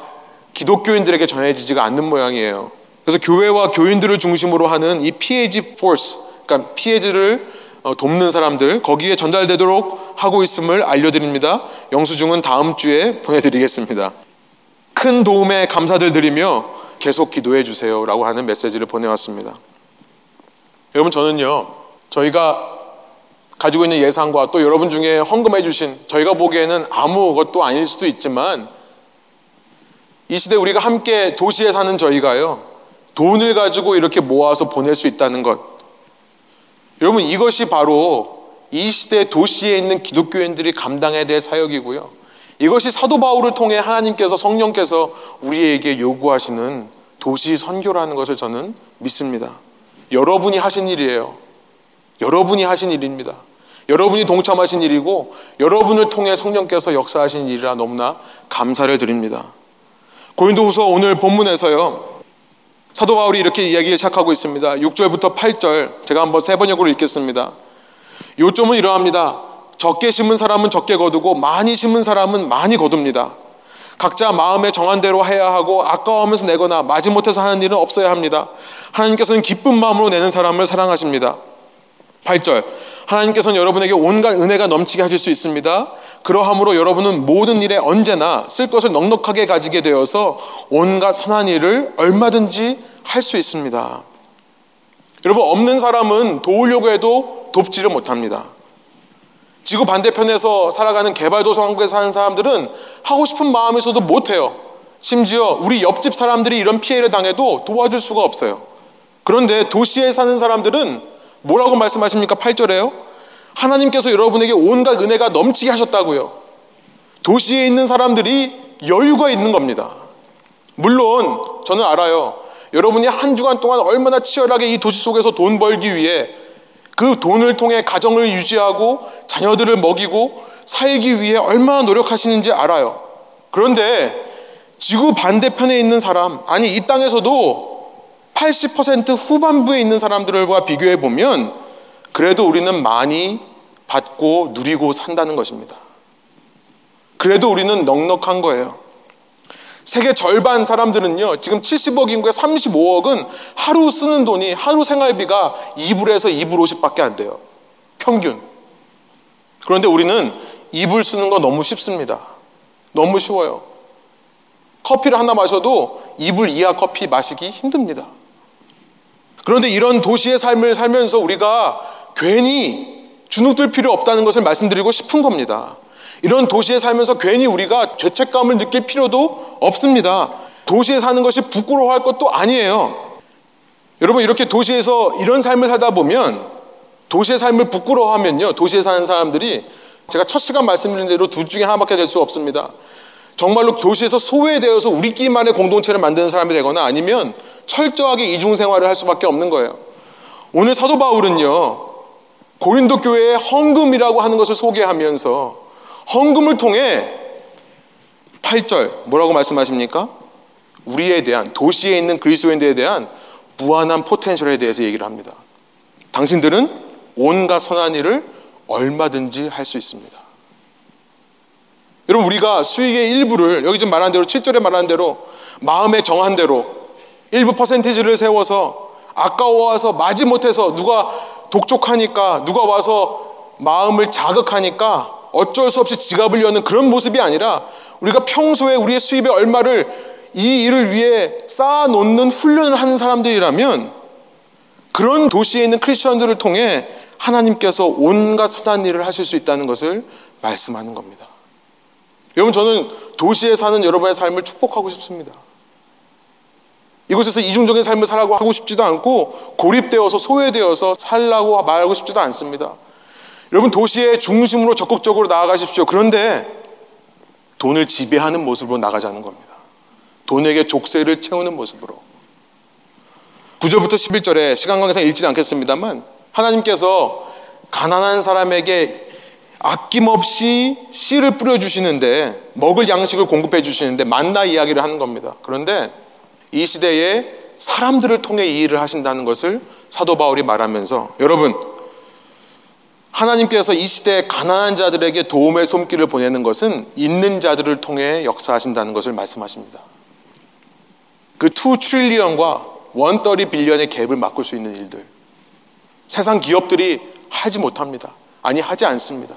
기독교인들에게 전해지지가 않는 모양이에요. 그래서 교회와 교인들을 중심으로 하는 이 PAG 포스, 그러니까 PAG를 어, 돕는 사람들 거기에 전달되도록 하고 있음을 알려드립니다. 영수증은 다음 주에 보내드리겠습니다. 큰 도움에 감사들 드리며 계속 기도해 주세요라고 하는 메시지를 보내왔습니다. 여러분 저는요 저희가 가지고 있는 예상과 또 여러분 중에 헌금해 주신 저희가 보기에는 아무것도 아닐 수도 있지만 이 시대 우리가 함께 도시에 사는 저희가요 돈을 가지고 이렇게 모아서 보낼 수 있다는 것 여러분 이것이 바로 이 시대 도시에 있는 기독교인들이 감당해야 될 사역이고요 이것이 사도 바울을 통해 하나님께서 성령께서 우리에게 요구하시는 도시 선교라는 것을 저는 믿습니다. 여러분이 하신 일이에요. 여러분이 하신 일입니다. 여러분이 동참하신 일이고 여러분을 통해 성령께서 역사하신 일이라 너무나 감사를 드립니다. 고린도후서 오늘 본문에서요. 사도 바울이 이렇게 이야기를 시작하고 있습니다. 6절부터 8절 제가 한번 세 번역으로 읽겠습니다. 요점은 이러합니다. 적게 심은 사람은 적게 거두고 많이 심은 사람은 많이 거둡니다. 각자 마음에 정한 대로 해야 하고 아까워하면서 내거나 마지못해서 하는 일은 없어야 합니다. 하나님께서는 기쁜 마음으로 내는 사람을 사랑하십니다. 8절 하나님께서는 여러분에게 온갖 은혜가 넘치게 하실 수 있습니다. 그러함으로 여러분은 모든 일에 언제나 쓸 것을 넉넉하게 가지게 되어서 온갖 선한 일을 얼마든지 할 수 있습니다. 여러분 없는 사람은 도우려고 해도 돕지를 못합니다. 지구 반대편에서 살아가는 개발도상국에 사는 사람들은 하고 싶은 마음에서도 못해요. 심지어 우리 옆집 사람들이 이런 피해를 당해도 도와줄 수가 없어요. 그런데 도시에 사는 사람들은 뭐라고 말씀하십니까? 8절에요. 하나님께서 여러분에게 온갖 은혜가 넘치게 하셨다고요. 도시에 있는 사람들이 여유가 있는 겁니다. 물론 저는 알아요. 여러분이 한 주간 동안 얼마나 치열하게 이 도시 속에서 돈 벌기 위해 그 돈을 통해 가정을 유지하고 자녀들을 먹이고 살기 위해 얼마나 노력하시는지 알아요. 그런데 지구 반대편에 있는 사람, 아니 이 땅에서도 80% 후반부에 있는 사람들과 비교해 보면 그래도 우리는 많이 받고 누리고 산다는 것입니다. 그래도 우리는 넉넉한 거예요. 세계 절반 사람들은요, 지금 70억 인구의 35억은 하루 쓰는 돈이, 하루 생활비가 2불에서 2불 50밖에 안 돼요. 평균. 그런데 우리는 2불 쓰는 거 너무 쉽습니다. 너무 쉬워요. 커피를 하나 마셔도 2불 이하 커피 마시기 힘듭니다. 그런데 이런 도시의 삶을 살면서 우리가 괜히 주눅들 필요 없다는 것을 말씀드리고 싶은 겁니다. 이런 도시에 살면서 괜히 우리가 죄책감을 느낄 필요도 없습니다. 도시에 사는 것이 부끄러워할 것도 아니에요. 여러분 이렇게 도시에서 이런 삶을 살다 보면 도시의 삶을 부끄러워하면요. 도시에 사는 사람들이 제가 첫 시간 말씀드린 대로 둘 중에 하나밖에 될 수 없습니다. 정말로 도시에서 소외되어서 우리끼리만의 공동체를 만드는 사람이 되거나 아니면 철저하게 이중 생활을 할 수밖에 없는 거예요. 오늘 사도 바울은요. 고린도 교회의 헌금이라고 하는 것을 소개하면서 헌금을 통해 8절 뭐라고 말씀하십니까? 우리에 대한 도시에 있는 그리스도인들에 대한 무한한 포텐셜에 대해서 얘기를 합니다. 당신들은 온갖 선한 일을 얼마든지 할 수 있습니다. 여러분 우리가 수익의 일부를 여기 좀 말한 대로 7절에 말한 대로 마음에 정한 대로 일부 퍼센티지를 세워서 아까워서 마지 못해서 누가 독촉하니까 누가 와서 마음을 자극하니까 어쩔 수 없이 지갑을 여는 그런 모습이 아니라 우리가 평소에 우리의 수입의 얼마를 이 일을 위해 쌓아놓는 훈련을 하는 사람들이라면 그런 도시에 있는 크리스천들을 통해 하나님께서 온갖 선한 일을 하실 수 있다는 것을 말씀하는 겁니다. 여러분 저는 도시에 사는 여러분의 삶을 축복하고 싶습니다. 이곳에서 이중적인 삶을 살라고 하고 싶지도 않고 고립되어서 소외되어서 살라고 말하고 싶지도 않습니다. 여러분 도시의 중심으로 적극적으로 나아가십시오. 그런데 돈을 지배하는 모습으로 나가자는 겁니다. 돈에게 족쇄를 채우는 모습으로. 9절부터 11절에 시간 관계상 읽지 않겠습니다만 하나님께서 가난한 사람에게 아낌없이 씨를 뿌려주시는데 먹을 양식을 공급해 주시는데 만나 이야기를 하는 겁니다. 그런데 이 시대에 사람들을 통해 이 일을 하신다는 것을 사도 바울이 말하면서 여러분 하나님께서 이 시대에 가난한 자들에게 도움의 손길을 보내는 것은 있는 자들을 통해 역사하신다는 것을 말씀하십니다. 그2 트릴리언과 130 빌리언의 갭을 막을 수 있는 일들. 세상 기업들이 하지 못합니다. 아니, 하지 않습니다.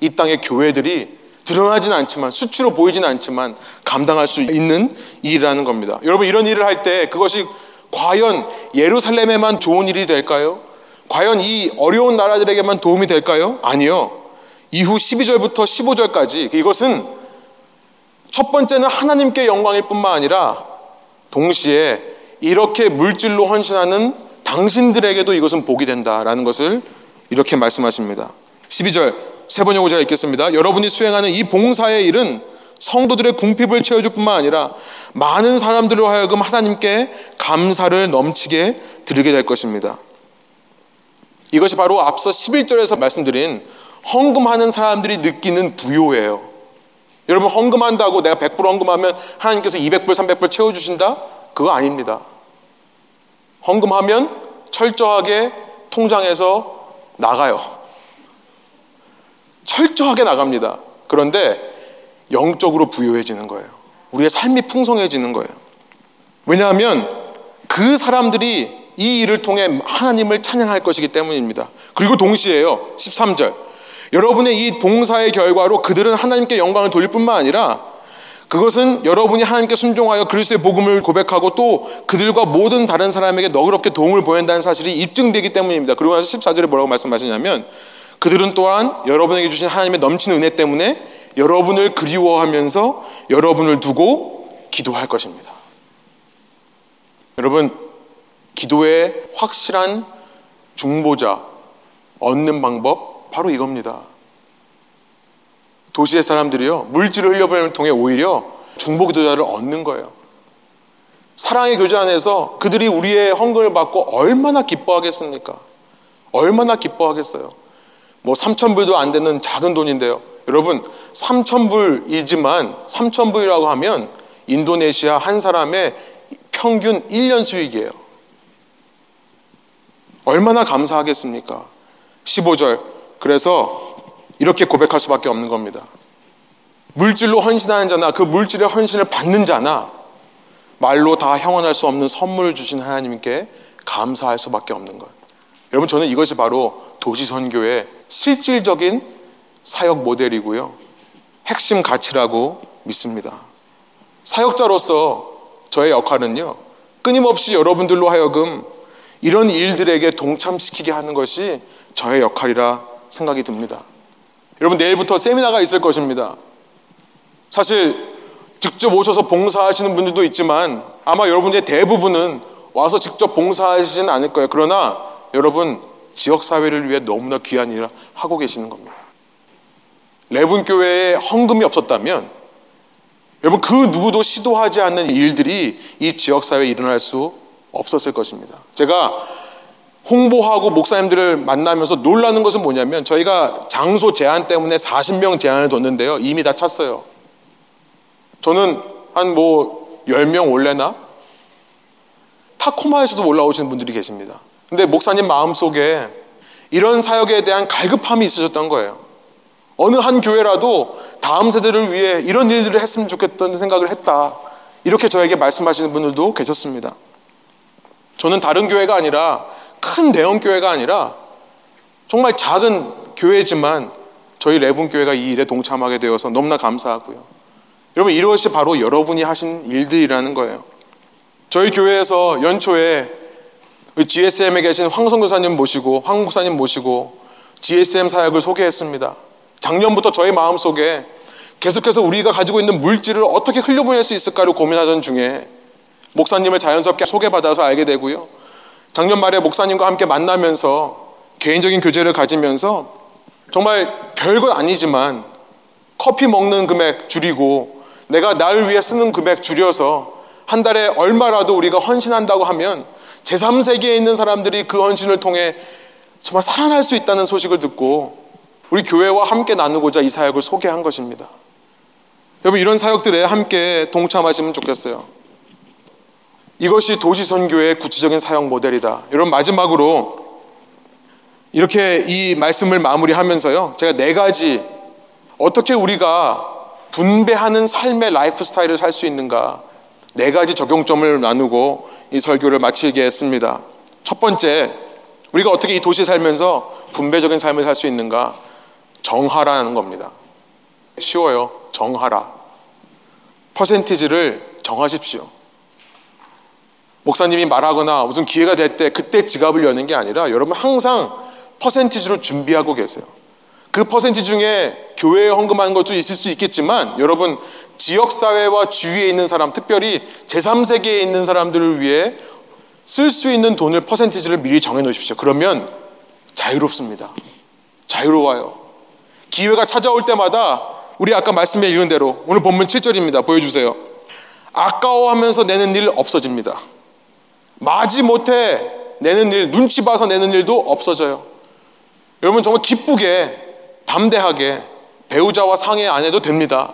이 땅의 교회들이 드러나진 않지만 수치로 보이진 않지만 감당할 수 있는 일이라는 겁니다. 여러분 이런 일을 할 때 그것이 과연 예루살렘에만 좋은 일이 될까요? 과연 이 어려운 나라들에게만 도움이 될까요? 아니요. 이후 12절부터 15절까지 이것은 첫 번째는 하나님께 영광일 뿐만 아니라 동시에 이렇게 물질로 헌신하는 당신들에게도 이것은 복이 된다라는 것을 이렇게 말씀하십니다. 12절 세 번째 구절 읽겠습니다. 여러분이 수행하는 이 봉사의 일은 성도들의 궁핍을 채워줄 뿐만 아니라 많은 사람들로 하여금 하나님께 감사를 넘치게 드리게 될 것입니다. 이것이 바로 앞서 11절에서 말씀드린 헌금하는 사람들이 느끼는 부요예요. 여러분 헌금한다고 내가 100% 헌금하면 하나님께서 200불, 300불 채워주신다? 그거 아닙니다. 헌금하면 철저하게 통장에서 나가요. 철저하게 나갑니다. 그런데 영적으로 부유해지는 거예요. 우리의 삶이 풍성해지는 거예요. 왜냐하면 그 사람들이 이 일을 통해 하나님을 찬양할 것이기 때문입니다. 그리고 동시에요. 13절. 여러분의 이 봉사의 결과로 그들은 하나님께 영광을 돌릴 뿐만 아니라 그것은 여러분이 하나님께 순종하여 그리스도의 복음을 고백하고 또 그들과 모든 다른 사람에게 너그럽게 도움을 보낸다는 사실이 입증되기 때문입니다. 그리고 나서 14절에 뭐라고 말씀하시냐면 그들은 또한 여러분에게 주신 하나님의 넘치는 은혜 때문에 여러분을 그리워하면서 여러분을 두고 기도할 것입니다. 여러분, 기도의 확실한 중보자 얻는 방법 바로 이겁니다. 도시의 사람들이요 물질을 흘려보내는 통해 오히려 중보 기도자를 얻는 거예요. 사랑의 교제 안에서 그들이 우리의 헌금을 받고 얼마나 기뻐하겠습니까? 얼마나 기뻐하겠어요. 뭐 3천 불도 안 되는 작은 돈인데요. 여러분 3천 불이지만 3천 불이라고 하면 인도네시아 한 사람의 평균 1년 수익이에요. 얼마나 감사하겠습니까? 15절. 그래서 이렇게 고백할 수밖에 없는 겁니다. 물질로 헌신하는 자나 그 물질의 헌신을 받는 자나 말로 다 형언할 수 없는 선물을 주신 하나님께 감사할 수밖에 없는 것. 여러분 저는 이것이 바로 도시 선교의 실질적인 사역 모델이고요. 핵심 가치라고 믿습니다. 사역자로서 저의 역할은요. 끊임없이 여러분들로 하여금 이런 일들에게 동참시키게 하는 것이 저의 역할이라 생각이 듭니다. 여러분 내일부터 세미나가 있을 것입니다. 사실 직접 오셔서 봉사하시는 분들도 있지만 아마 여러분의 대부분은 와서 직접 봉사하시진 않을 거예요. 그러나 여러분 지역 사회를 위해 너무나 귀한 일을 하고 계시는 겁니다. 레분 교회에 헌금이 없었다면 여러분 그 누구도 시도하지 않는 일들이 이 지역 사회에 일어날 수 없었을 것입니다. 제가 홍보하고 목사님들을 만나면서 놀라는 것은 뭐냐면 저희가 장소 제한 때문에 40명 제한을 뒀는데요. 이미 다 찼어요. 저는 한 뭐 10명 올래나? 타코마에서도 올라오시는 분들이 계십니다. 근데 목사님 마음속에 이런 사역에 대한 갈급함이 있으셨던 거예요. 어느 한 교회라도 다음 세대를 위해 이런 일들을 했으면 좋겠다는 생각을 했다. 이렇게 저에게 말씀하시는 분들도 계셨습니다. 저는 다른 교회가 아니라 큰 대형 교회가 아니라 정말 작은 교회지만 저희 레분 교회가 이 일에 동참하게 되어서 너무나 감사하고요. 여러분 이것이 바로 여러분이 하신 일들이라는 거예요. 저희 교회에서 연초에 GSM에 계신 황성 교사님 모시고 황 목사님 모시고 GSM 사역을 소개했습니다. 작년부터 저희 마음속에 계속해서 우리가 가지고 있는 물질을 어떻게 흘려보낼 수 있을까를 고민하던 중에 목사님을 자연스럽게 소개받아서 알게 되고요. 작년 말에 목사님과 함께 만나면서 개인적인 교제를 가지면서 정말 별것 아니지만 커피 먹는 금액 줄이고 내가 나를 위해 쓰는 금액 줄여서 한 달에 얼마라도 우리가 헌신한다고 하면 제3세계에 있는 사람들이 그 헌신을 통해 정말 살아날 수 있다는 소식을 듣고 우리 교회와 함께 나누고자 이 사역을 소개한 것입니다. 여러분 이런 사역들에 함께 동참하시면 좋겠어요. 이것이 도시 선교의 구체적인 사역 모델이다. 여러분 마지막으로 이렇게 이 말씀을 마무리하면서요. 제가 네 가지 어떻게 우리가 분배하는 삶의 라이프 스타일을 살 수 있는가 네 가지 적용점을 나누고 이 설교를 마치겠습니다. 첫 번째, 우리가 어떻게 이 도시에 살면서 분배적인 삶을 살 수 있는가? 정하라는 겁니다. 쉬워요. 정하라. 퍼센티지를 정하십시오. 목사님이 말하거나 무슨 기회가 될 때 그때 지갑을 여는 게 아니라 여러분 항상 퍼센티지로 준비하고 계세요. 그 퍼센티지 중에 교회에 헌금하는 것도 있을 수 있겠지만 여러분 지역사회와 주위에 있는 사람 특별히 제3세계에 있는 사람들을 위해 쓸 수 있는 돈을 퍼센티지를 미리 정해 놓으십시오. 그러면 자유롭습니다. 자유로워요. 기회가 찾아올 때마다 우리 아까 말씀해 이런 대로 오늘 본문 7절입니다. 보여주세요. 아까워하면서 내는 일 없어집니다. 마지 못해 내는 일, 눈치 봐서 내는 일도 없어져요. 여러분 정말 기쁘게 담대하게 배우자와 상의 안 해도 됩니다.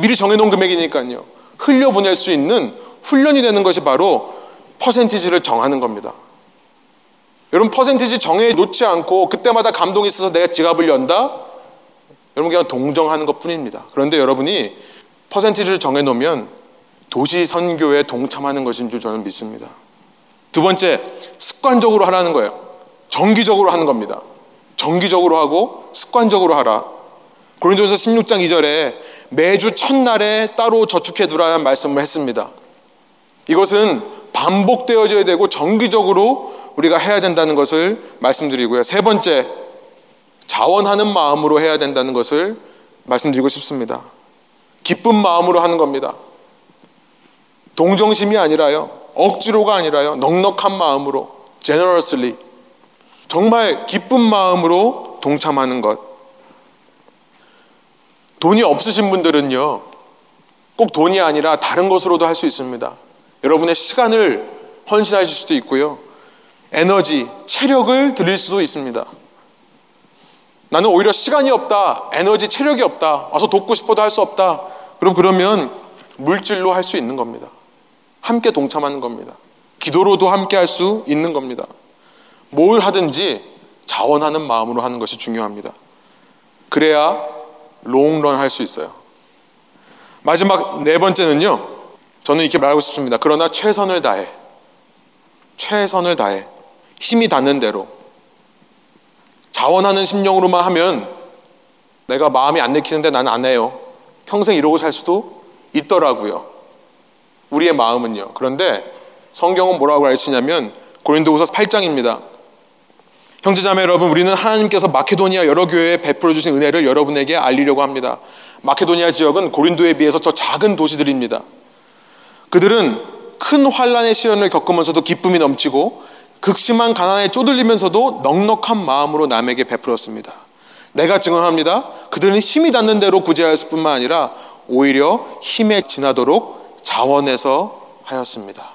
미리 정해놓은 금액이니까요. 흘려보낼 수 있는 훈련이 되는 것이 바로 퍼센티지를 정하는 겁니다. 여러분 퍼센티지 정해 놓지 않고 그때마다 감동이 있어서 내가 지갑을 연다? 여러분 그냥 동정하는 것 뿐입니다. 그런데 여러분이 퍼센티지를 정해 놓으면 도시 선교에 동참하는 것인 줄 저는 믿습니다. 두 번째, 습관적으로 하라는 거예요. 정기적으로 하는 겁니다. 정기적으로 하고 습관적으로 하라. 고린도전서 16장 2절에 매주 첫날에 따로 저축해 두라는 말씀을 했습니다. 이것은 반복되어져야 되고 정기적으로 우리가 해야 된다는 것을 말씀드리고요. 세 번째, 자원하는 마음으로 해야 된다는 것을 말씀드리고 싶습니다. 기쁜 마음으로 하는 겁니다. 동정심이 아니라요. 억지로가 아니라요. 넉넉한 마음으로 generously 정말 기쁜 마음으로 동참하는 것. 돈이 없으신 분들은요. 꼭 돈이 아니라 다른 것으로도 할 수 있습니다. 여러분의 시간을 헌신하실 수도 있고요. 에너지, 체력을 드릴 수도 있습니다. 나는 오히려 시간이 없다. 에너지, 체력이 없다. 와서 돕고 싶어도 할 수 없다. 그럼 그러면 물질로 할 수 있는 겁니다. 함께 동참하는 겁니다. 기도로도 함께 할 수 있는 겁니다. 뭘 하든지 자원하는 마음으로 하는 것이 중요합니다. 그래야 롱런 할 수 있어요. 마지막 네 번째는요. 저는 이렇게 말하고 싶습니다. 그러나 최선을 다해. 최선을 다해. 힘이 닿는 대로. 자원하는 심령으로만 하면 내가 마음이 안 내키는데 나는 안 해요. 평생 이러고 살 수도 있더라고요. 우리의 마음은요. 그런데 성경은 뭐라고 가르치냐면 고린도후서 8장입니다. 형제자매 여러분, 우리는 하나님께서 마케도니아 여러 교회에 베풀어 주신 은혜를 여러분에게 알리려고 합니다. 마케도니아 지역은 고린도에 비해서 더 작은 도시들입니다. 그들은 큰 환란의 시련을 겪으면서도 기쁨이 넘치고 극심한 가난에 쪼들리면서도 넉넉한 마음으로 남에게 베풀었습니다. 내가 증언합니다. 그들은 힘이 닿는 대로 구제할 뿐만 아니라 오히려 힘에 지나도록 자원해서 하였습니다.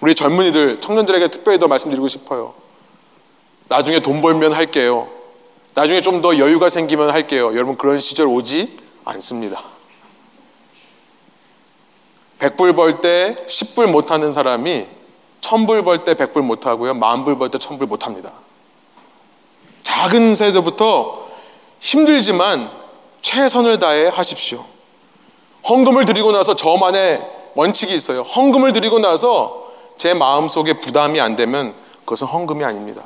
우리 젊은이들, 청년들에게 특별히 더 말씀드리고 싶어요. 나중에 돈 벌면 할게요. 나중에 좀 더 여유가 생기면 할게요. 여러분 그런 시절 오지 않습니다. 100불 벌 때 10불 못 하는 사람이 1000불 벌 때 100불 못 하고요. 만불 벌 때 1000불 못 합니다. 작은 세대부터 힘들지만 최선을 다해 하십시오. 헌금을 드리고 나서 저만의 원칙이 있어요. 헌금을 드리고 나서 제 마음속에 부담이 안 되면 그것은 헌금이 아닙니다.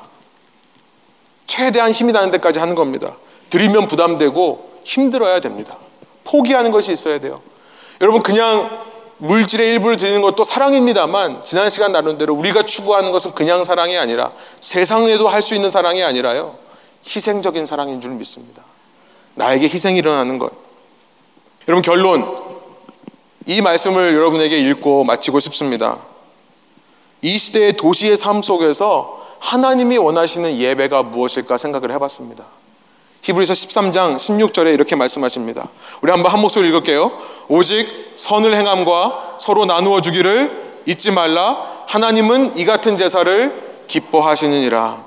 최대한 힘이 나는 데까지 하는 겁니다. 드리면 부담되고 힘들어야 됩니다. 포기하는 것이 있어야 돼요. 여러분 그냥 물질의 일부를 드리는 것도 사랑입니다만 지난 시간 나눈 대로 우리가 추구하는 것은 그냥 사랑이 아니라 세상에도 할 수 있는 사랑이 아니라요. 희생적인 사랑인 줄 믿습니다. 나에게 희생이 일어나는 것. 여러분 결론 이 말씀을 여러분에게 읽고 마치고 싶습니다. 이 시대의 도시의 삶 속에서 하나님이 원하시는 예배가 무엇일까 생각을 해봤습니다. 히브리서 13장 16절에 이렇게 말씀하십니다. 우리 한번 한 목소리 읽을게요. 오직 선을 행함과 서로 나누어 주기를 잊지 말라. 하나님은 이 같은 제사를 기뻐하시느니라.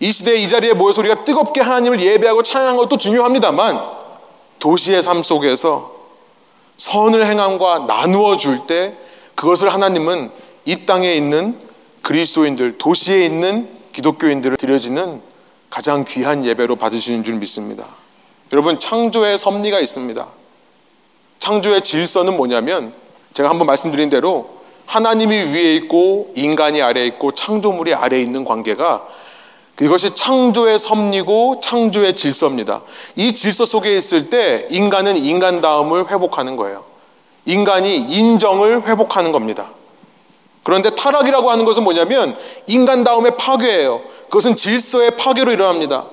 이 시대에 이 자리에 모여서 우리가 뜨겁게 하나님을 예배하고 찬양하는 것도 중요합니다만 도시의 삶 속에서 선을 행함과 나누어 줄 때 그것을 하나님은 이 땅에 있는 그리스도인들, 도시에 있는 기독교인들을 드려지는 가장 귀한 예배로 받으시는 줄 믿습니다. 여러분, 창조의 섭리가 있습니다. 창조의 질서는 뭐냐면 제가 한번 말씀드린 대로 하나님이 위에 있고 인간이 아래에 있고 창조물이 아래에 있는 관계가 이것이 창조의 섭리고 창조의 질서입니다. 이 질서 속에 있을 때 인간은 인간다움을 회복하는 거예요. 인간이 인정을 회복하는 겁니다. 그런데 타락이라고 하는 것은 뭐냐면 인간다움의 파괴예요. 그것은 질서의 파괴로 일어납니다.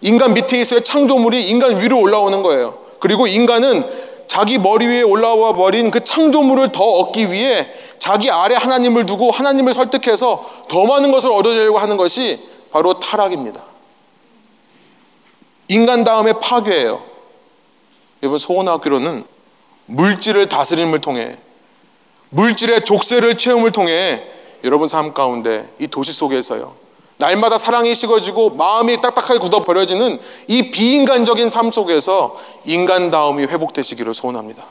인간 밑에 있어야 창조물이 인간 위로 올라오는 거예요. 그리고 인간은 자기 머리 위에 올라와 버린 그 창조물을 더 얻기 위해 자기 아래 하나님을 두고 하나님을 설득해서 더 많은 것을 얻어내려고 하는 것이 바로 타락입니다. 인간 다음에 파괴예요. 여러분 소원학교로는 물질을 다스림을 통해 물질의 족쇄를 채움을 통해 여러분 삶 가운데 이 도시 속에서요. 날마다 사랑이 식어지고 마음이 딱딱하게 굳어버려지는 이 비인간적인 삶 속에서 인간다움이 회복되시기를 소원합니다.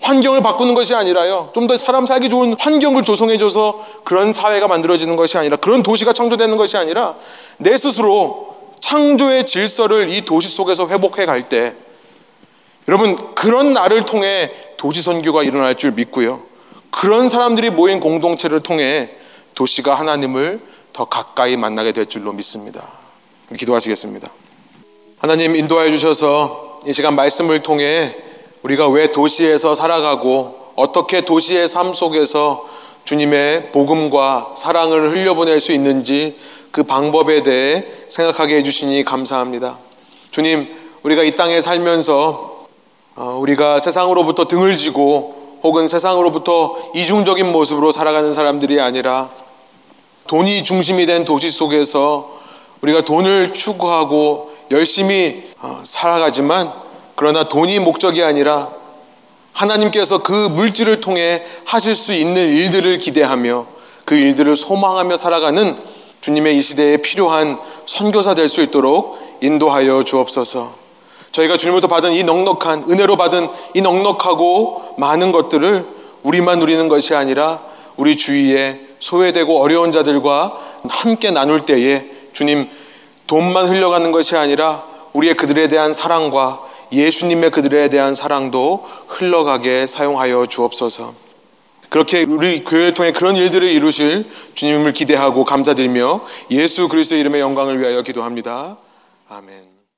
환경을 바꾸는 것이 아니라요. 좀 더 사람 살기 좋은 환경을 조성해줘서 그런 사회가 만들어지는 것이 아니라 그런 도시가 창조되는 것이 아니라 내 스스로 창조의 질서를 이 도시 속에서 회복해 갈 때 여러분 그런 나를 통해 도시 선교가 일어날 줄 믿고요. 그런 사람들이 모인 공동체를 통해 도시가 하나님을 더 가까이 만나게 될 줄로 믿습니다. 기도하시겠습니다. 하나님 인도하여 주셔서 이 시간 말씀을 통해 우리가 왜 도시에서 살아가고 어떻게 도시의 삶 속에서 주님의 복음과 사랑을 흘려보낼 수 있는지 그 방법에 대해 생각하게 해주시니 감사합니다. 주님, 우리가 이 땅에 살면서 어, 우리가 세상으로부터 등을 지고 혹은 세상으로부터 이중적인 모습으로 살아가는 사람들이 아니라 돈이 중심이 된 도시 속에서 우리가 돈을 추구하고 열심히 어, 살아가지만 그러나 돈이 목적이 아니라 하나님께서 그 물질을 통해 하실 수 있는 일들을 기대하며 그 일들을 소망하며 살아가는 주님의 이 시대에 필요한 선교사 될 수 있도록 인도하여 주옵소서. 저희가 주님부터 받은 이 넉넉한 은혜로 받은 이 넉넉하고 많은 것들을 우리만 누리는 것이 아니라 우리 주위에 소외되고 어려운 자들과 함께 나눌 때에 주님 돈만 흘려가는 것이 아니라 우리의 그들에 대한 사랑과 예수님의 그들에 대한 사랑도 흘러가게 사용하여 주옵소서. 그렇게 우리 교회를 통해 그런 일들을 이루실 주님을 기대하고 감사드리며 예수 그리스도의 이름의 영광을 위하여 기도합니다. 아멘.